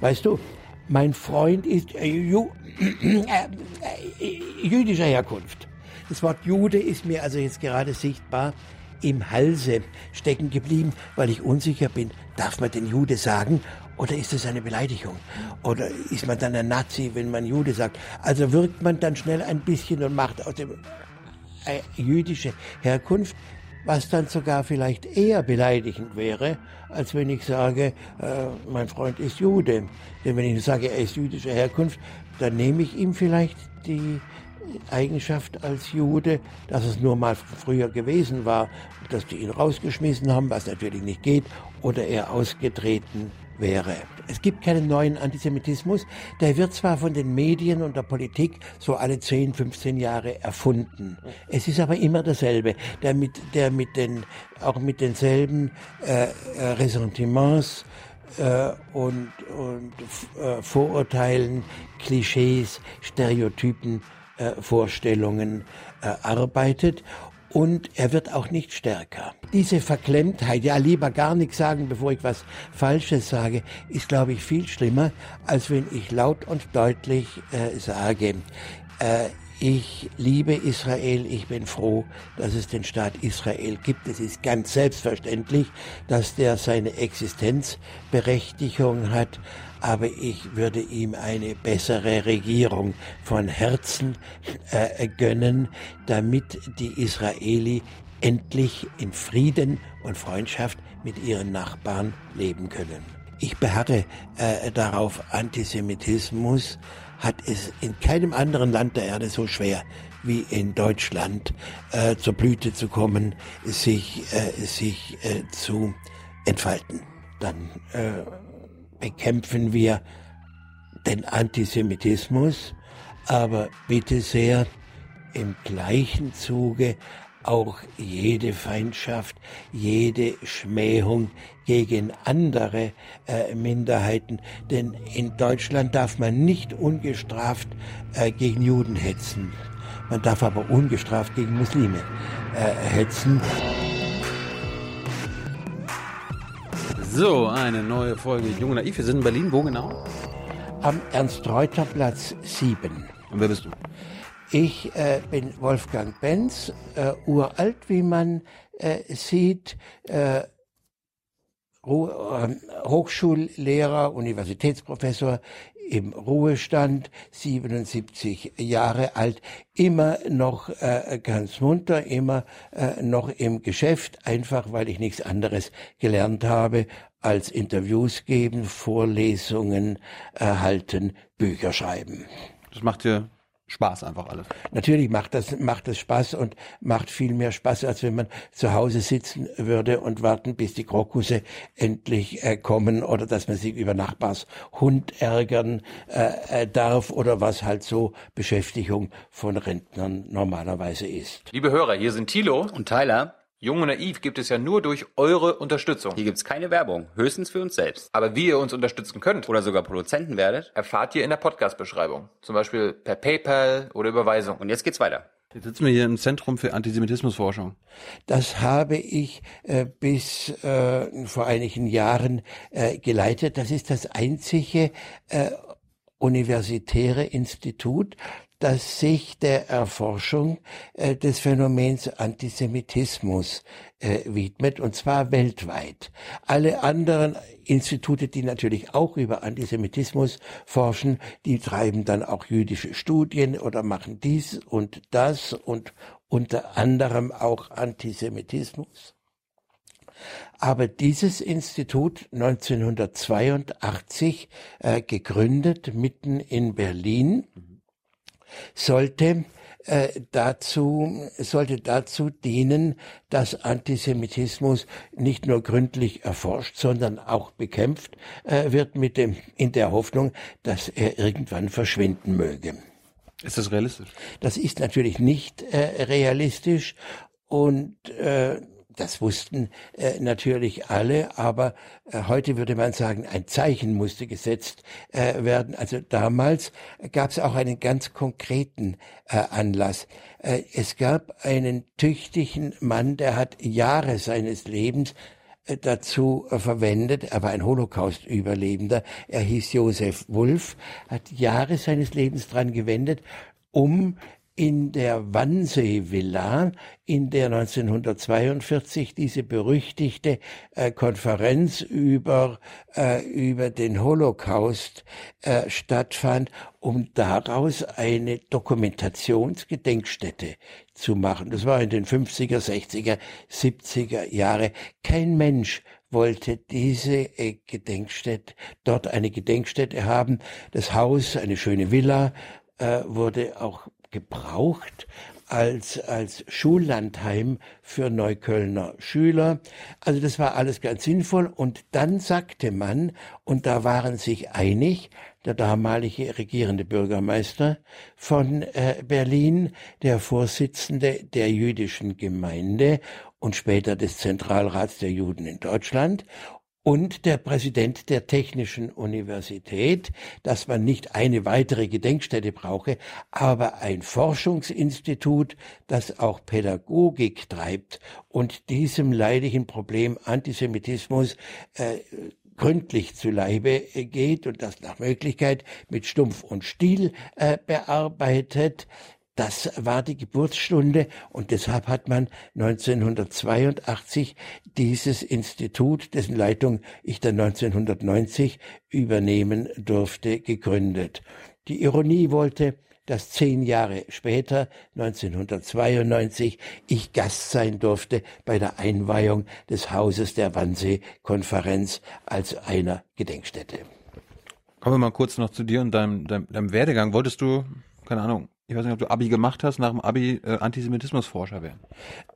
Weißt du, mein Freund ist äh, ju, äh, äh, jüdischer Herkunft. Das Wort Jude ist mir also jetzt gerade sichtbar im Halse stecken geblieben, weil ich unsicher bin, darf man den Jude sagen oder ist es eine Beleidigung? Oder ist man dann ein Nazi, wenn man Jude sagt? Also wirkt man dann schnell ein bisschen und macht aus dem jüdische Herkunft, was dann sogar vielleicht eher beleidigend wäre, als wenn ich sage, äh, mein Freund ist Jude. Denn wenn ich sage, er ist jüdischer Herkunft, dann nehme ich ihm vielleicht die Eigenschaft als Jude, dass es nur mal früher gewesen war, dass die ihn rausgeschmissen haben, was natürlich nicht geht, oder er ausgetreten wäre. Es gibt keinen neuen Antisemitismus. Der wird zwar von den Medien und der Politik so alle 10, 15 Jahre erfunden. Es ist aber immer dasselbe, der mit, der mit den, auch mit denselben äh, äh Ressentiments äh, und, und äh, Vorurteilen, Klischees, Stereotypen äh, Vorstellungen äh, arbeitet und er wird auch nicht stärker. Diese Verklemmtheit, ja lieber gar nichts sagen, bevor ich was Falsches sage, ist, glaube ich, viel schlimmer, als wenn ich laut und deutlich äh, sage, äh, ich liebe Israel, ich bin froh, dass es den Staat Israel gibt. Es ist ganz selbstverständlich, dass der seine Existenzberechtigung hat, aber ich würde ihm eine bessere Regierung von Herzen äh, gönnen, damit die Israeli endlich in Frieden und Freundschaft mit ihren Nachbarn leben können. Ich beharre äh, darauf, Antisemitismus hat es in keinem anderen Land der Erde so schwer wie in Deutschland äh, zur Blüte zu kommen, sich, äh, sich äh, zu entfalten. Dann äh, bekämpfen wir den Antisemitismus, aber bitte sehr im gleichen Zuge auch jede Feindschaft, jede Schmähung gegen andere äh, Minderheiten. Denn in Deutschland darf man nicht ungestraft äh, gegen Juden hetzen. Man darf aber ungestraft gegen Muslime äh, hetzen. So, eine neue Folge Junge Naiv. Wir sind in Berlin. Wo genau? Am Ernst-Reuter-Platz 7. Und wer bist du? Ich äh, bin Wolfgang Benz, äh, uralt, wie man äh, sieht, äh, ähm, Hochschullehrer, Universitätsprofessor im Ruhestand, 77 Jahre alt, immer noch äh, ganz munter, immer äh, noch im Geschäft, einfach weil ich nichts anderes gelernt habe als Interviews geben, Vorlesungen erhalten, Bücher schreiben. Das macht dir Spaß einfach alles. Natürlich macht das, macht das Spaß und macht viel mehr Spaß, als wenn man zu Hause sitzen würde und warten, bis die Krokusse endlich äh, kommen oder dass man sich über Nachbars Hund ärgern äh, äh, darf oder was halt so Beschäftigung von Rentnern normalerweise ist. Liebe Hörer, hier sind Thilo und Tyler. Jung und Naiv gibt es ja nur durch eure Unterstützung. Hier gibt's keine Werbung, höchstens für uns selbst. Aber wie ihr uns unterstützen könnt oder sogar Produzenten werdet, erfahrt ihr in der Podcast-Beschreibung. Zum Beispiel per PayPal oder Überweisung. Und jetzt geht's weiter. Jetzt sitzen wir hier im Zentrum für Antisemitismusforschung. Das habe ich äh, bis äh, vor einigen Jahren äh, geleitet. Das ist das einzige äh, universitäre Institut, das sich der Erforschung äh, des Phänomens Antisemitismus äh, widmet, und zwar weltweit. Alle anderen Institute, die natürlich auch über Antisemitismus forschen, die treiben dann auch jüdische Studien oder machen dies und das und unter anderem auch Antisemitismus. Aber dieses Institut 1982 äh, gegründet mitten in Berlin sollte äh, dazu, sollte dazu dienen, dass Antisemitismus nicht nur gründlich erforscht, sondern auch bekämpft äh, wird mit dem, in der Hoffnung, dass er irgendwann verschwinden möge. Ist das realistisch? Das ist natürlich nicht äh, realistisch und äh, das wussten äh, natürlich alle, aber äh, heute würde man sagen, ein Zeichen musste gesetzt äh, werden. Also damals gab es auch einen ganz konkreten äh, Anlass. Äh, es gab einen tüchtigen Mann, der hat Jahre seines Lebens äh, dazu äh, verwendet. Er war ein Holocaust-Überlebender. Er hieß Josef Wulff, hat Jahre seines Lebens dran gewendet, um in der Wannsee-Villa, in der 1942 diese berüchtigte äh, Konferenz über, äh, über den Holocaust äh, stattfand, um daraus eine Dokumentationsgedenkstätte zu machen. Das war in den 50er, 60er, 70er Jahre. Kein Mensch wollte diese äh, Gedenkstätte, dort eine Gedenkstätte haben. Das Haus, eine schöne Villa, äh, wurde auch gebraucht als, als Schullandheim für Neuköllner Schüler. Also das war alles ganz sinnvoll. Und dann sagte man, und da waren sich einig, der damalige regierende Bürgermeister von äh, Berlin, der Vorsitzende der jüdischen Gemeinde und später des Zentralrats der Juden in Deutschland und der Präsident der Technischen Universität, dass man nicht eine weitere Gedenkstätte brauche, aber ein Forschungsinstitut, das auch Pädagogik treibt und diesem leidigen Problem Antisemitismus äh, gründlich zu Leibe geht und das nach Möglichkeit mit Stumpf und Stiel äh, bearbeitet. Das war die Geburtsstunde und deshalb hat man 1982 dieses Institut, dessen Leitung ich dann 1990 übernehmen durfte, gegründet. Die Ironie wollte, dass zehn Jahre später, 1992, ich Gast sein durfte bei der Einweihung des Hauses der Wannsee-Konferenz als einer Gedenkstätte. Kommen wir mal kurz noch zu dir und deinem, deinem, deinem Werdegang. Wolltest du, keine Ahnung, ich weiß nicht, ob du Abi gemacht hast, nach dem Abi äh, Antisemitismusforscher werden.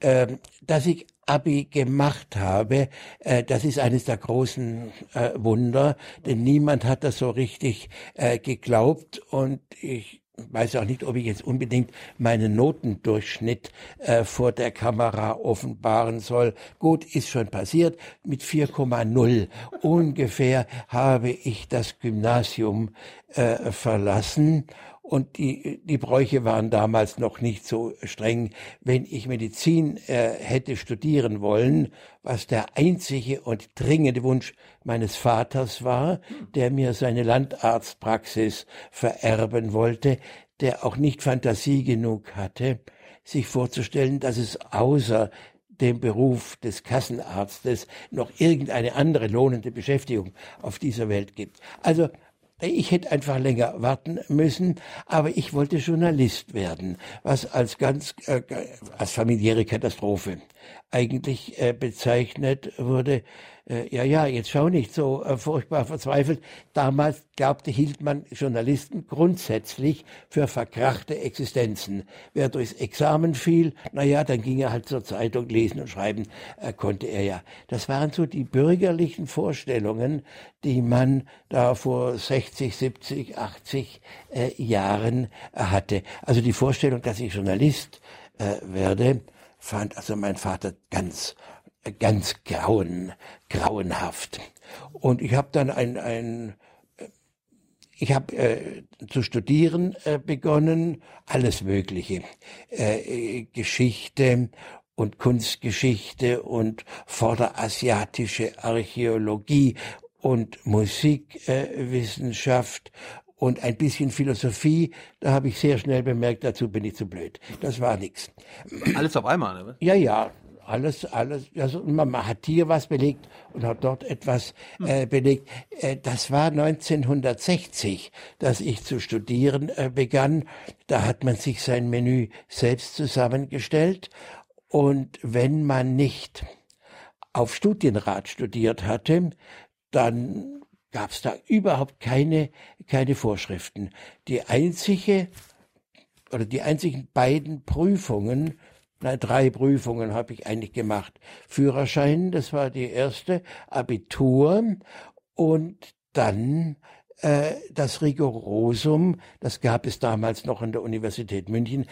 Ähm, dass ich Abi gemacht habe, äh, das ist eines der großen äh, Wunder, denn niemand hat das so richtig äh, geglaubt und ich weiß auch nicht, ob ich jetzt unbedingt meinen Notendurchschnitt äh, vor der Kamera offenbaren soll. Gut, ist schon passiert. Mit 4,0 ungefähr habe ich das Gymnasium äh, verlassen und die, die Bräuche waren damals noch nicht so streng. Wenn ich Medizin äh, hätte studieren wollen, was der einzige und dringende Wunsch meines Vaters war, der mir seine Landarztpraxis vererben wollte, der auch nicht Fantasie genug hatte, sich vorzustellen, dass es außer dem Beruf des Kassenarztes noch irgendeine andere lohnende Beschäftigung auf dieser Welt gibt. Also ich hätte einfach länger warten müssen, aber ich wollte Journalist werden, was als ganz äh, als familiäre Katastrophe eigentlich äh, bezeichnet wurde. Äh, ja, ja, jetzt schau nicht so äh, furchtbar verzweifelt. Damals glaubte, hielt man Journalisten grundsätzlich für verkrachte Existenzen. Wer durchs Examen fiel, na ja, dann ging er halt zur Zeitung lesen und schreiben, äh, konnte er ja. Das waren so die bürgerlichen Vorstellungen, die man da vor 60, 70, 80 äh, Jahren hatte. Also die Vorstellung, dass ich Journalist äh, werde, fand also mein Vater ganz, ganz grauen, grauenhaft. Und ich habe dann ein, ein ich habe äh, zu studieren äh, begonnen, alles Mögliche, äh, Geschichte und Kunstgeschichte und vorderasiatische Archäologie und Musikwissenschaft und ein bisschen Philosophie, da habe ich sehr schnell bemerkt, dazu bin ich zu blöd. Das war nichts. Alles auf einmal, ne? Ja, ja, alles, alles. Also man hat hier was belegt und hat dort etwas äh, belegt. Äh, das war 1960, dass ich zu studieren äh, begann. Da hat man sich sein Menü selbst zusammengestellt und wenn man nicht auf Studienrat studiert hatte, dann gab es da überhaupt keine, keine Vorschriften. Die einzige oder die einzigen beiden Prüfungen, nein, drei Prüfungen habe ich eigentlich gemacht. Führerschein, das war die erste, Abitur und dann äh, das Rigorosum, das gab es damals noch an der Universität München.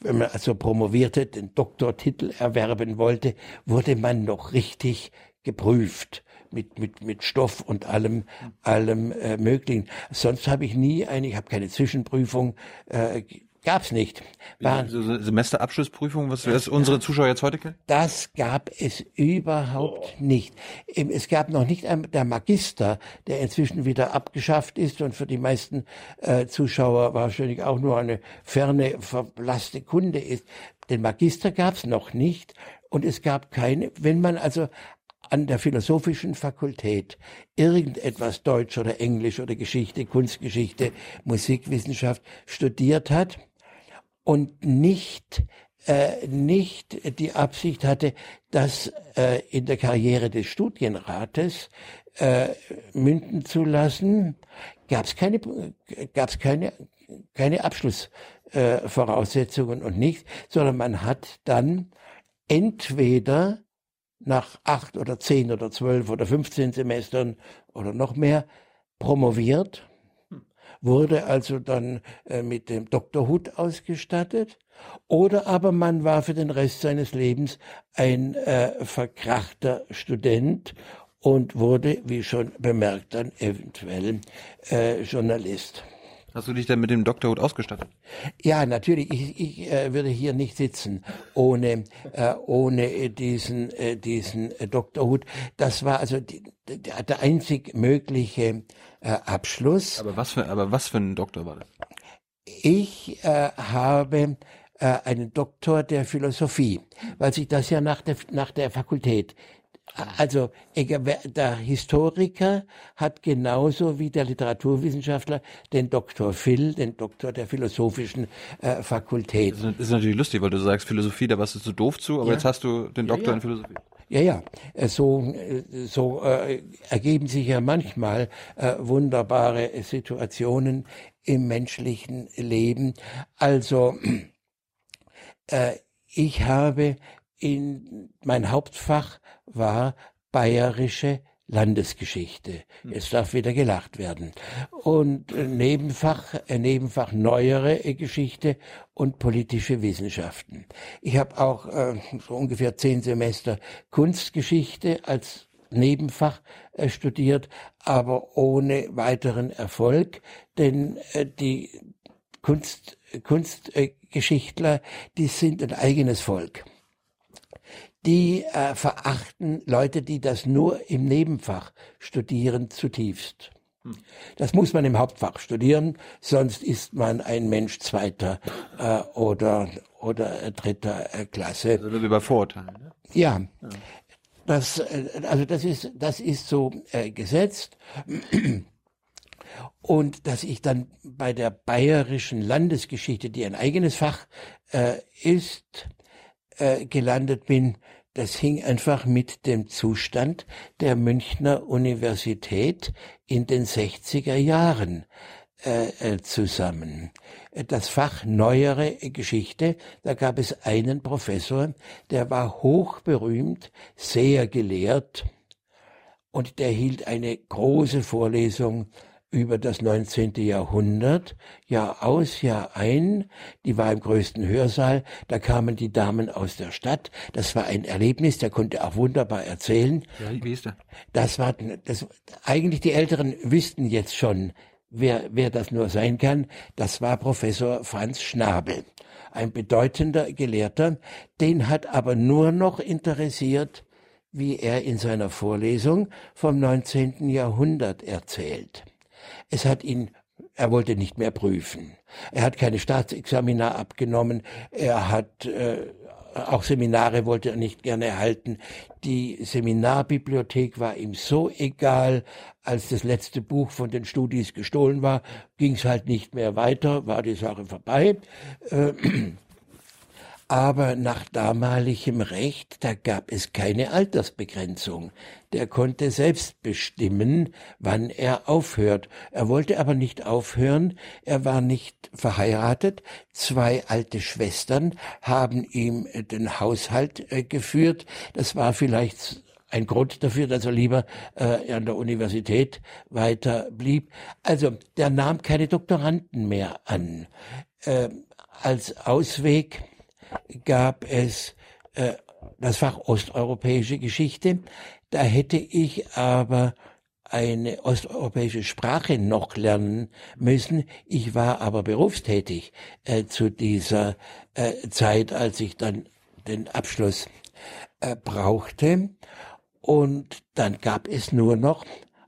Wenn man also promovierte, den Doktortitel erwerben wollte, wurde man noch richtig geprüft mit, mit, mit Stoff und allem, allem äh, Möglichen. Sonst habe ich nie eine, ich habe keine Zwischenprüfung äh, Gab's nicht. War, Semesterabschlussprüfung, was das unsere Zuschauer jetzt heute kennen? das gab es überhaupt nicht. Em, Es gab noch nicht einmal der Magister, der inzwischen wieder abgeschafft ist und für die meisten äh, Zuschauer wahrscheinlich auch nur eine ferne, verblasste Kunde ist. Den Magister gab's noch nicht und es gab keine, wenn man also an der philosophischen Fakultät irgendetwas Deutsch oder Englisch oder Geschichte, Kunstgeschichte, Musikwissenschaft studiert hat, und nicht äh, nicht die Absicht hatte, das äh, in der Karriere des Studienrates äh, münden zu lassen, gab es keine gab's keine keine Abschlussvoraussetzungen äh, und nichts, sondern man hat dann entweder nach acht oder zehn oder zwölf oder 15 Semestern oder noch mehr promoviert wurde also dann äh, mit dem Doktorhut ausgestattet, oder aber man war für den Rest seines Lebens ein äh, verkrachter Student und wurde, wie schon bemerkt, dann eventuell äh, Journalist. Hast du dich denn mit dem Doktorhut ausgestattet? Ja, natürlich. Ich, ich äh, würde hier nicht sitzen ohne äh, ohne diesen äh, diesen Doktorhut. Das war also die, der, der einzig mögliche äh, Abschluss. Aber was für, aber was für ein Doktor war das? Ich äh, habe äh, einen Doktor der Philosophie, weil sich das ja nach der nach der Fakultät also der Historiker hat genauso wie der Literaturwissenschaftler den Doktor Phil, den Doktor der philosophischen äh, Fakultät. Das ist- natürlich lustig, weil du sagst Philosophie, da warst du zu doof zu, aber Ja. jetzt hast du den Doktor ja. in Philosophie. Ja, ja, äh, so, äh, so äh, ergeben sich ja manchmal äh, wunderbare Situationen im menschlichen Leben. Also, äh, ich habe in, mein Hauptfach war bayerische Landesgeschichte. Jetzt darf wieder gelacht werden. Und äh, Nebenfach, äh, Nebenfach neuere äh, Geschichte und politische Wissenschaften. Ich habe auch äh, so ungefähr zehn Semester Kunstgeschichte als Nebenfach äh, studiert, aber ohne weiteren Erfolg, denn äh, die Kunst, Kunstgeschichtler, die sind ein eigenes Volk die äh, verachten Leute, die das nur im Nebenfach studieren, zutiefst. Das muss man im Hauptfach studieren, sonst ist man ein Mensch zweiter äh, oder oder äh, dritter äh, Klasse. Also wie bei Vorurteilen. Ne? Ja, das äh, also das ist das ist so äh, gesetzt. Und dass ich dann bei der bayerischen Landesgeschichte, die ein eigenes Fach äh, ist, äh, gelandet bin, das hing einfach mit dem Zustand der Münchner Universität in den 60er Jahren äh, äh, zusammen. Das Fach neuere Geschichte, da gab es einen Professor, der war hochberühmt, sehr gelehrt und der hielt eine große Vorlesung über das 19. Jahrhundert, Jahr aus, Jahr ein. Die war im größten Hörsaal. Da kamen die Damen aus der Stadt. Das war ein Erlebnis. Der konnte auch wunderbar erzählen. Ja, wie ist der? Das war, das, eigentlich die Älteren wüssten jetzt schon, wer, wer das nur sein kann. Das war Professor Franz Schnabel. Ein bedeutender Gelehrter. Den hat aber nur noch interessiert, wie er in seiner Vorlesung vom 19. Jahrhundert erzählt. Es hat ihn, er wollte nicht mehr prüfen. Er hat keine Staatsexamina abgenommen. Er hat äh, auch Seminare wollte er nicht gerne halten. Die Seminarbibliothek war ihm so egal, als das letzte Buch von den Studis gestohlen war, ging es halt nicht mehr weiter, war die Sache vorbei. Äh, aber nach damaligem Recht, da gab es keine Altersbegrenzung. Der konnte selbst bestimmen, wann er aufhört. Er wollte aber nicht aufhören, er war nicht verheiratet. Zwei alte Schwestern haben ihm äh, den Haushalt äh, geführt. Das war vielleicht ein Grund dafür, dass er lieber äh, an der Universität weiter blieb. Also der nahm keine Doktoranden mehr an. Äh, als Ausweg gab es äh, das Fach osteuropäische Geschichte. Da hätte ich aber eine osteuropäische Sprache noch lernen müssen. Ich war aber berufstätig äh, zu dieser äh, Zeit, als ich dann den Abschluss äh, brauchte. Und dann gab es nur noch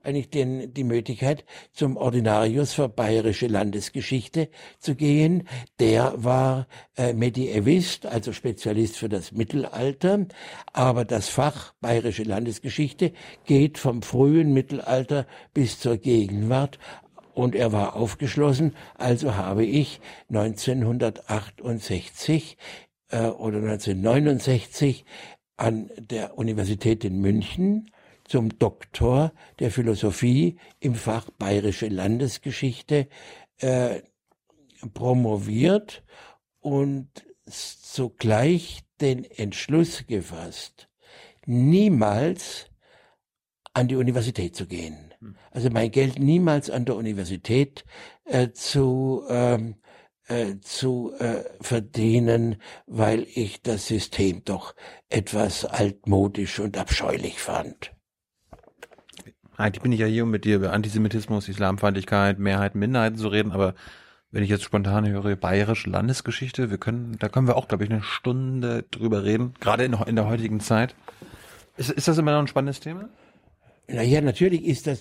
eigentlich den, die Möglichkeit, zum Ordinarius für bayerische Landesgeschichte zu gehen. Der war äh, Medievist, also Spezialist für das Mittelalter, aber das Fach bayerische Landesgeschichte geht vom frühen Mittelalter bis zur Gegenwart. Und er war aufgeschlossen, also habe ich 1968 äh, oder 1969 an der Universität in München zum Doktor der Philosophie im Fach Bayerische Landesgeschichte äh, promoviert und zugleich den Entschluss gefasst, niemals an die Universität zu gehen. Hm. Also mein Geld niemals an der Universität äh, zu ähm, äh, zu äh, verdienen, weil ich das System doch etwas altmodisch und abscheulich fand. Eigentlich bin ich ja hier, um mit dir über Antisemitismus, Islamfeindlichkeit, Mehrheiten, Minderheiten zu reden, aber wenn ich jetzt spontan höre, bayerische Landesgeschichte, wir können, da können wir auch, glaube ich, eine Stunde drüber reden, gerade in, in der heutigen Zeit. Ist, ist das immer noch ein spannendes Thema? Naja, natürlich ist das,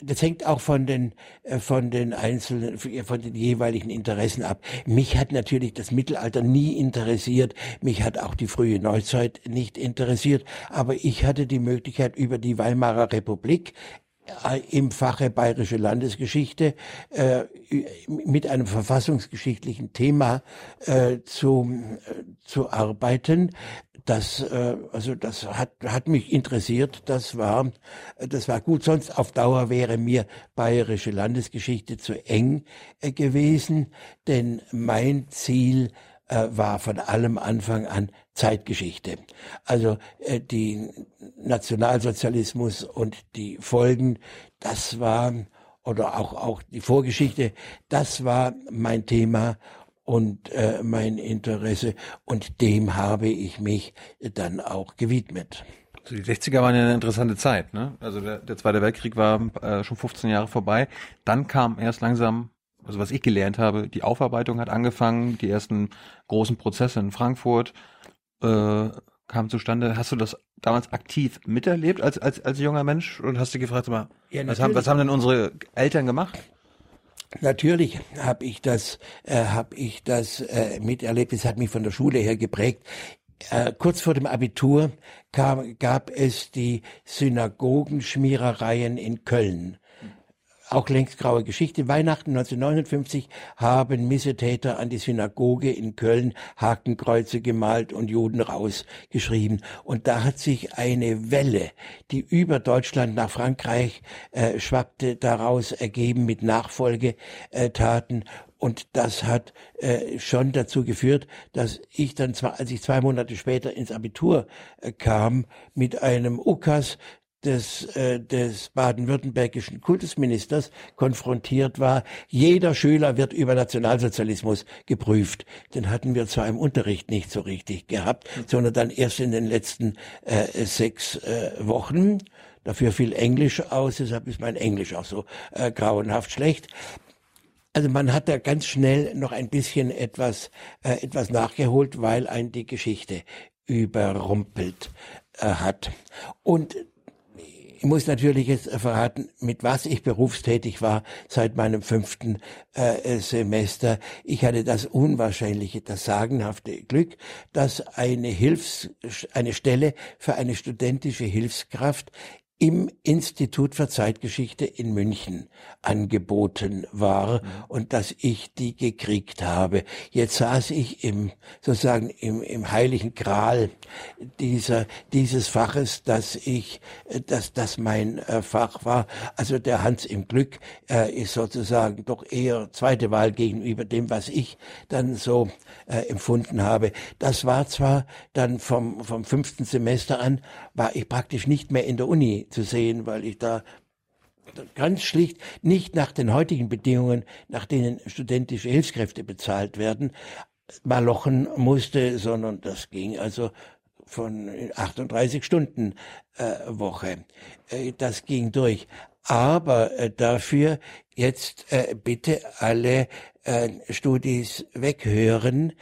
das hängt auch von den, äh, von den einzelnen, von den jeweiligen Interessen ab. Mich hat natürlich das Mittelalter nie interessiert. Mich hat auch die frühe Neuzeit nicht interessiert. Aber ich hatte die Möglichkeit, über die Weimarer Republik äh, im Fache Bayerische Landesgeschichte äh, mit einem verfassungsgeschichtlichen Thema äh, zu, äh, zu arbeiten das, äh, also das hat, hat mich interessiert. Das war, das war gut. Sonst auf Dauer wäre mir bayerische Landesgeschichte zu eng äh, gewesen, denn mein Ziel äh, war von allem Anfang an Zeitgeschichte. Also äh, die Nationalsozialismus und die Folgen, das war oder auch auch die Vorgeschichte, das war mein Thema und äh, mein Interesse und dem habe ich mich dann auch gewidmet. Also die 60er waren ja eine interessante Zeit, ne? Also der, der Zweite Weltkrieg war äh, schon 15 Jahre vorbei. Dann kam erst langsam, also was ich gelernt habe, die Aufarbeitung hat angefangen, die ersten großen Prozesse in Frankfurt äh, kamen zustande. Hast du das damals aktiv miterlebt als als als junger Mensch und hast du gefragt, mal, ja, was haben was haben denn unsere Eltern gemacht? Natürlich habe ich das, äh, habe ich das äh, miterlebt. Es hat mich von der Schule her geprägt. Äh, kurz vor dem Abitur kam, gab es die Synagogenschmierereien in Köln auch längst graue Geschichte. Weihnachten 1959 haben Missetäter an die Synagoge in Köln Hakenkreuze gemalt und Juden rausgeschrieben. Und da hat sich eine Welle, die über Deutschland nach Frankreich äh, schwappte, daraus ergeben mit Nachfolgetaten. Und das hat äh, schon dazu geführt, dass ich dann, zwar, als ich zwei Monate später ins Abitur äh, kam, mit einem UKAS des, äh, des baden-württembergischen Kultusministers konfrontiert war. Jeder Schüler wird über Nationalsozialismus geprüft. Den hatten wir zwar im Unterricht nicht so richtig gehabt, sondern dann erst in den letzten äh, sechs äh, Wochen. Dafür fiel Englisch aus, deshalb ist mein Englisch auch so äh, grauenhaft schlecht. Also man hat da ganz schnell noch ein bisschen etwas, äh, etwas nachgeholt, weil ein die Geschichte überrumpelt äh, hat. Und ich muss natürlich jetzt verraten, mit was ich berufstätig war seit meinem fünften äh, Semester. Ich hatte das unwahrscheinliche, das sagenhafte Glück, dass eine Hilfs, eine Stelle für eine studentische Hilfskraft im Institut für Zeitgeschichte in München angeboten war mhm. und dass ich die gekriegt habe. Jetzt saß ich im, sozusagen im, im heiligen Gral dieser, dieses Faches, dass ich, dass das mein äh, Fach war. Also der Hans im Glück äh, ist sozusagen doch eher zweite Wahl gegenüber dem, was ich dann so äh, empfunden habe. Das war zwar dann vom, vom fünften Semester an, war ich praktisch nicht mehr in der Uni zu sehen, weil ich da ganz schlicht nicht nach den heutigen Bedingungen, nach denen studentische Hilfskräfte bezahlt werden, malochen musste, sondern das ging also von 38 Stunden äh, Woche. Äh, das ging durch. aber äh, dafür jetzt äh, bitte alle äh, Studis weghören.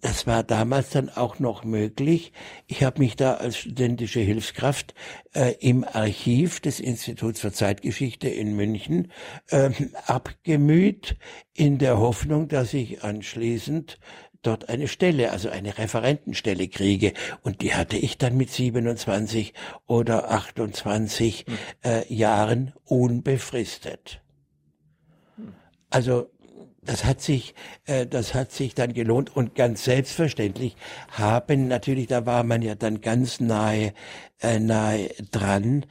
Das war damals dann auch noch möglich. Ich habe mich da als studentische Hilfskraft äh, im Archiv des Instituts für Zeitgeschichte in München äh, abgemüht, in der Hoffnung, dass ich anschließend dort eine Stelle, also eine Referentenstelle kriege. Und die hatte ich dann mit 27 oder 28 hm. äh, Jahren unbefristet. Also das hat sich, äh, das hat sich dann gelohnt und ganz selbstverständlich haben natürlich, da war man ja dann ganz nahe, äh, nahe dran,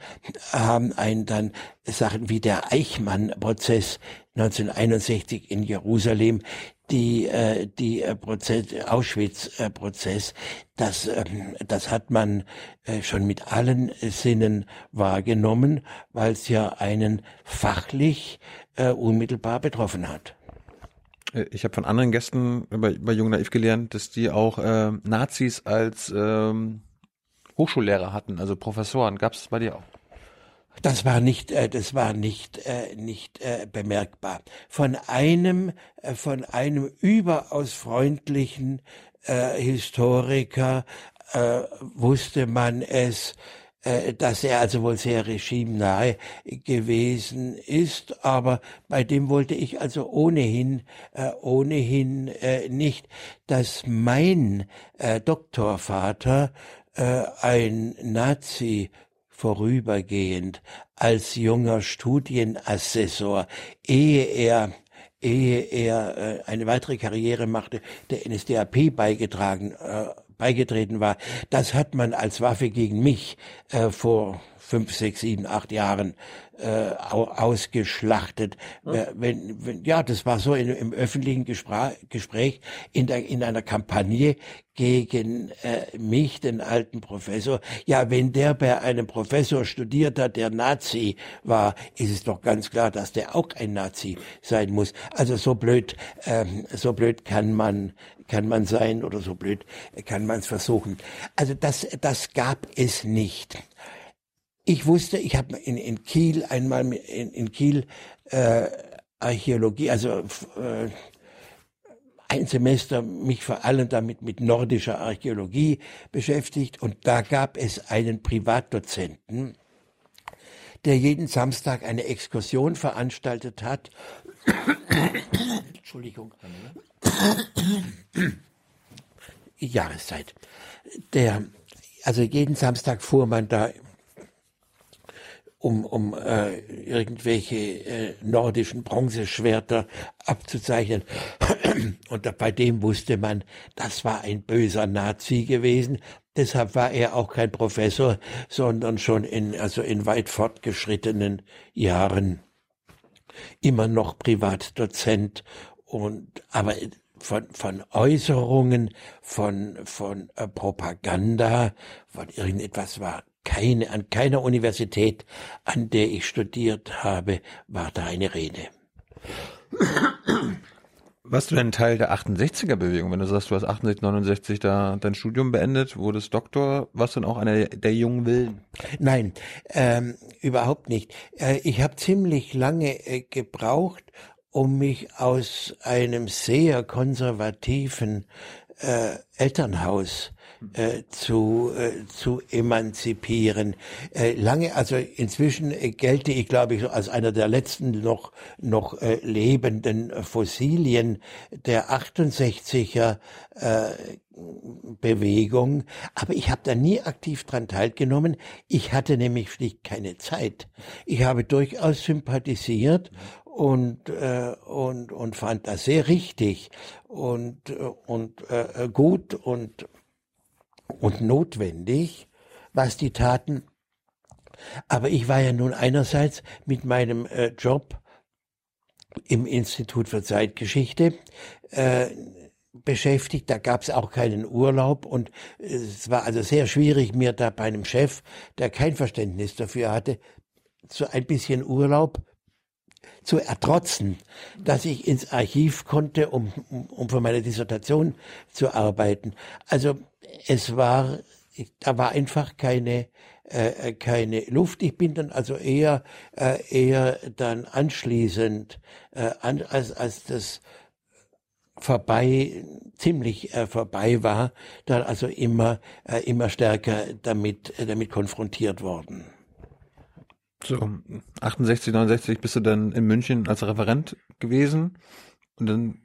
haben einen dann Sachen wie der Eichmann-Prozess 1961 in Jerusalem, die äh, die äh, Prozess Auschwitz äh, Prozess das ähm, das hat man äh, schon mit allen Sinnen wahrgenommen weil es ja einen fachlich äh, unmittelbar betroffen hat ich habe von anderen Gästen bei, bei Jung Naiv gelernt, dass die auch äh, Nazis als ähm, Hochschullehrer hatten, also Professoren. Gab es bei dir auch? Das war nicht, äh, das war nicht, äh, nicht äh, bemerkbar. Von einem, äh, von einem überaus freundlichen äh, Historiker äh, wusste man es, äh, dass er also wohl sehr regimenahe gewesen ist, aber bei dem wollte ich also ohnehin, äh, ohnehin äh, nicht, dass mein äh, Doktorvater äh, ein Nazi vorübergehend als junger Studienassessor, ehe er ehe er äh, eine weitere Karriere machte, der NSDAP beigetragen, äh, beigetreten war. Das hat man als Waffe gegen mich äh, vor fünf, sechs, sieben, acht Jahren äh, ausgeschlachtet. Hm. Wenn, wenn, ja, das war so in, im öffentlichen Gespräch, Gespräch in, der, in einer Kampagne gegen äh, mich, den alten Professor. Ja, wenn der bei einem Professor studiert hat, der Nazi war, ist es doch ganz klar, dass der auch ein Nazi sein muss. Also so blöd, ähm, so blöd kann man kann man sein oder so blöd kann man es versuchen. Also das, das gab es nicht. Ich wusste, ich habe in, in Kiel einmal in, in Kiel äh, Archäologie, also äh, ein Semester mich vor allem damit mit nordischer Archäologie beschäftigt und da gab es einen Privatdozenten, der jeden Samstag eine Exkursion veranstaltet hat. Entschuldigung. Jahreszeit. Der, also jeden Samstag fuhr man da um, um äh, irgendwelche äh, nordischen Bronzeschwerter abzuzeichnen. Und bei dem wusste man, das war ein böser Nazi gewesen. Deshalb war er auch kein Professor, sondern schon in, also in weit fortgeschrittenen Jahren immer noch Privatdozent und aber von, von Äußerungen, von, von äh, Propaganda, von irgendetwas war keine, an keiner Universität, an der ich studiert habe, war da eine Rede. Warst du denn Teil der 68er-Bewegung? Wenn du sagst, du hast 68, 69 da dein Studium beendet, wurdest Doktor, warst du dann auch einer der jungen Willen? Nein, ähm, überhaupt nicht. Äh, ich habe ziemlich lange äh, gebraucht, um mich aus einem sehr konservativen äh, Elternhaus äh, zu, äh, zu emanzipieren. Äh, lange, also inzwischen äh, gelte ich, glaube ich, als einer der letzten noch, noch äh, lebenden Fossilien der 68er äh, Bewegung, aber ich habe da nie aktiv dran teilgenommen. Ich hatte nämlich schlicht keine Zeit. Ich habe durchaus sympathisiert und äh, und und fand das sehr richtig und und äh, gut und und notwendig, was die taten. Aber ich war ja nun einerseits mit meinem äh, Job im Institut für Zeitgeschichte äh, beschäftigt. Da gab es auch keinen Urlaub und es war also sehr schwierig, mir da bei einem Chef, der kein Verständnis dafür hatte, so ein bisschen Urlaub zu ertrotzen, dass ich ins Archiv konnte, um, um, für meine Dissertation zu arbeiten. Also es war da war einfach keine, äh, keine Luft. Ich bin dann also eher, äh, eher dann anschließend, äh, an, als, als das vorbei, ziemlich äh, vorbei war, dann also immer, äh, immer stärker damit, äh, damit konfrontiert worden. So, 68, 69 bist du dann in München als Referent gewesen und dann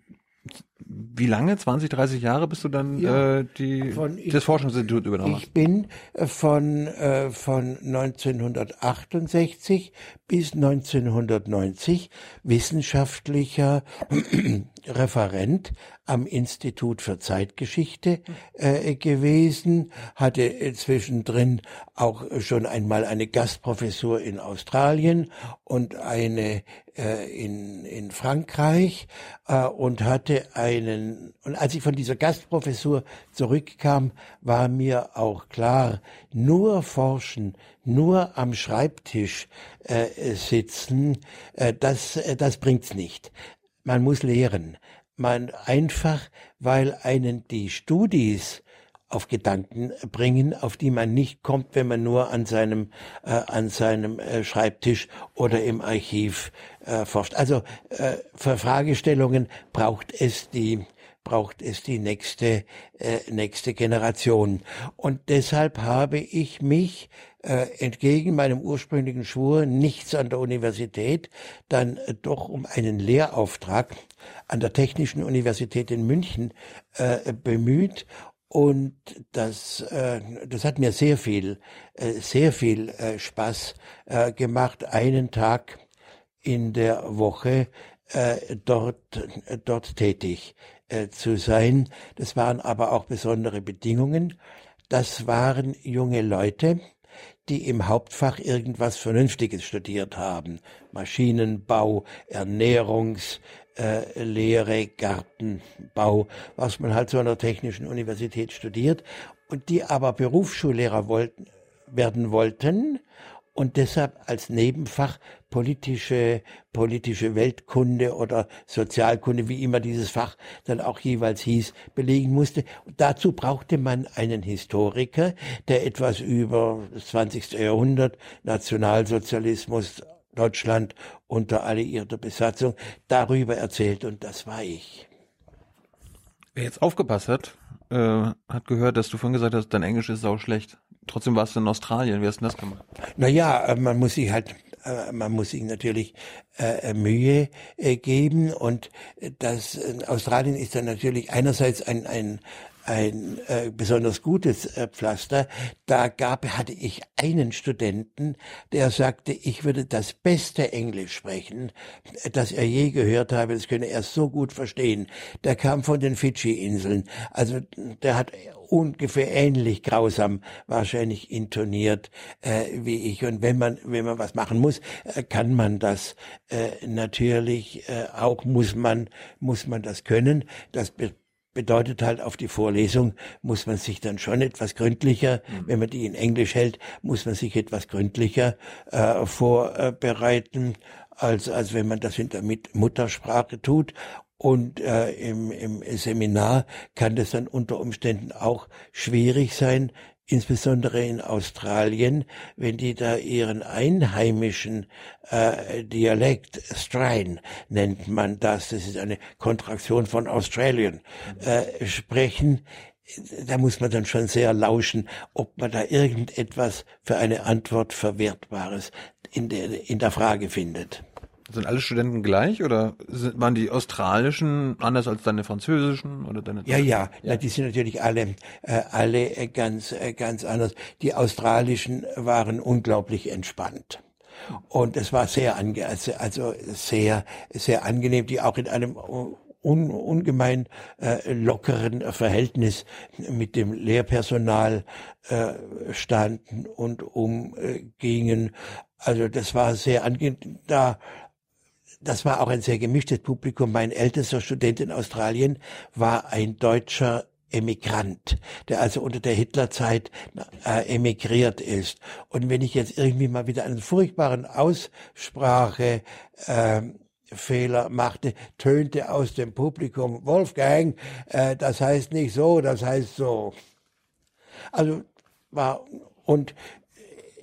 wie lange? 20, 30 Jahre bist du dann Ja, äh, die, von- ich- das Forschungsinstitut übernommen? Ich bin äh, von, äh, von 1968 bis 1990 wissenschaftlicher Referent am Institut für Zeitgeschichte äh, gewesen, hatte äh, zwischendrin auch schon einmal eine Gastprofessur in Australien und eine äh, in, in Frankreich äh, und hatte einen, und als ich von dieser Gastprofessur zurückkam, war mir auch klar, nur forschen, nur am Schreibtisch äh, sitzen, äh, das, äh, das bringt's nicht. Man muss lehren. Man einfach, weil einen die Studis auf Gedanken bringen, auf die man nicht kommt, wenn man nur an seinem äh, an seinem äh, Schreibtisch oder im Archiv äh, forscht. Also äh, für Fragestellungen braucht es die braucht es die nächste äh, nächste Generation und deshalb habe ich mich äh, entgegen meinem ursprünglichen Schwur nichts an der Universität dann äh, doch um einen Lehrauftrag an der Technischen Universität in München äh, bemüht und das, äh, das hat mir sehr viel, äh, sehr viel äh, Spaß äh, gemacht, einen Tag in der Woche äh, dort, dort tätig äh, zu sein. Das waren aber auch besondere Bedingungen. Das waren junge Leute, die im Hauptfach irgendwas Vernünftiges studiert haben. Maschinenbau, Ernährungslehre, äh, Gartenbau, was man halt so an der Technischen Universität studiert, und die aber Berufsschullehrer wollten, werden wollten und deshalb als Nebenfach politische, politische Weltkunde oder Sozialkunde, wie immer dieses Fach dann auch jeweils hieß, belegen musste. Und dazu brauchte man einen Historiker, der etwas über das 20. Jahrhundert, Nationalsozialismus, Deutschland unter alliierter Besatzung, darüber erzählt und das war ich. Wer jetzt aufgepasst hat, äh, hat gehört, dass du vorhin gesagt hast, dein Englisch ist sau schlecht. Trotzdem warst du in Australien. Wie hast du das gemacht? Naja, äh, man muss sich halt, man muss sich natürlich äh, Mühe äh, geben und das äh, Australien ist dann natürlich einerseits ein, ein ein äh, besonders gutes äh, Pflaster. Da gab, hatte ich einen Studenten, der sagte, ich würde das beste Englisch sprechen, äh, das er je gehört habe. Das könne er so gut verstehen. Der kam von den Fidschi-Inseln. Also der hat ungefähr ähnlich grausam wahrscheinlich intoniert äh, wie ich. Und wenn man wenn man was machen muss, äh, kann man das äh, natürlich äh, auch muss man muss man das können. Das be bedeutet halt auf die Vorlesung muss man sich dann schon etwas gründlicher, wenn man die in Englisch hält, muss man sich etwas gründlicher äh, vorbereiten, als als wenn man das in der Mit Muttersprache tut. Und äh, im, im Seminar kann das dann unter Umständen auch schwierig sein, insbesondere in Australien, wenn die da ihren einheimischen äh, Dialekt, Strain nennt man das, das ist eine Kontraktion von Australian, äh, sprechen, da muss man dann schon sehr lauschen, ob man da irgendetwas für eine Antwort Verwertbares in der, in der Frage findet. Sind alle Studenten gleich oder sind, waren die australischen anders als deine französischen oder deine? Ja, ja, Na, die sind natürlich alle, äh, alle äh, ganz, äh, ganz anders. Die australischen waren unglaublich entspannt. Und es war sehr ange also, also sehr, sehr angenehm, die auch in einem un, ungemein äh, lockeren Verhältnis mit dem Lehrpersonal äh, standen und umgingen. Also das war sehr angenehm. Da das war auch ein sehr gemischtes Publikum. Mein ältester Student in Australien war ein deutscher Emigrant, der also unter der Hitlerzeit äh, emigriert ist. Und wenn ich jetzt irgendwie mal wieder einen furchtbaren Aussprache äh, Fehler machte, tönte aus dem Publikum, Wolfgang, äh, das heißt nicht so, das heißt so. Also war und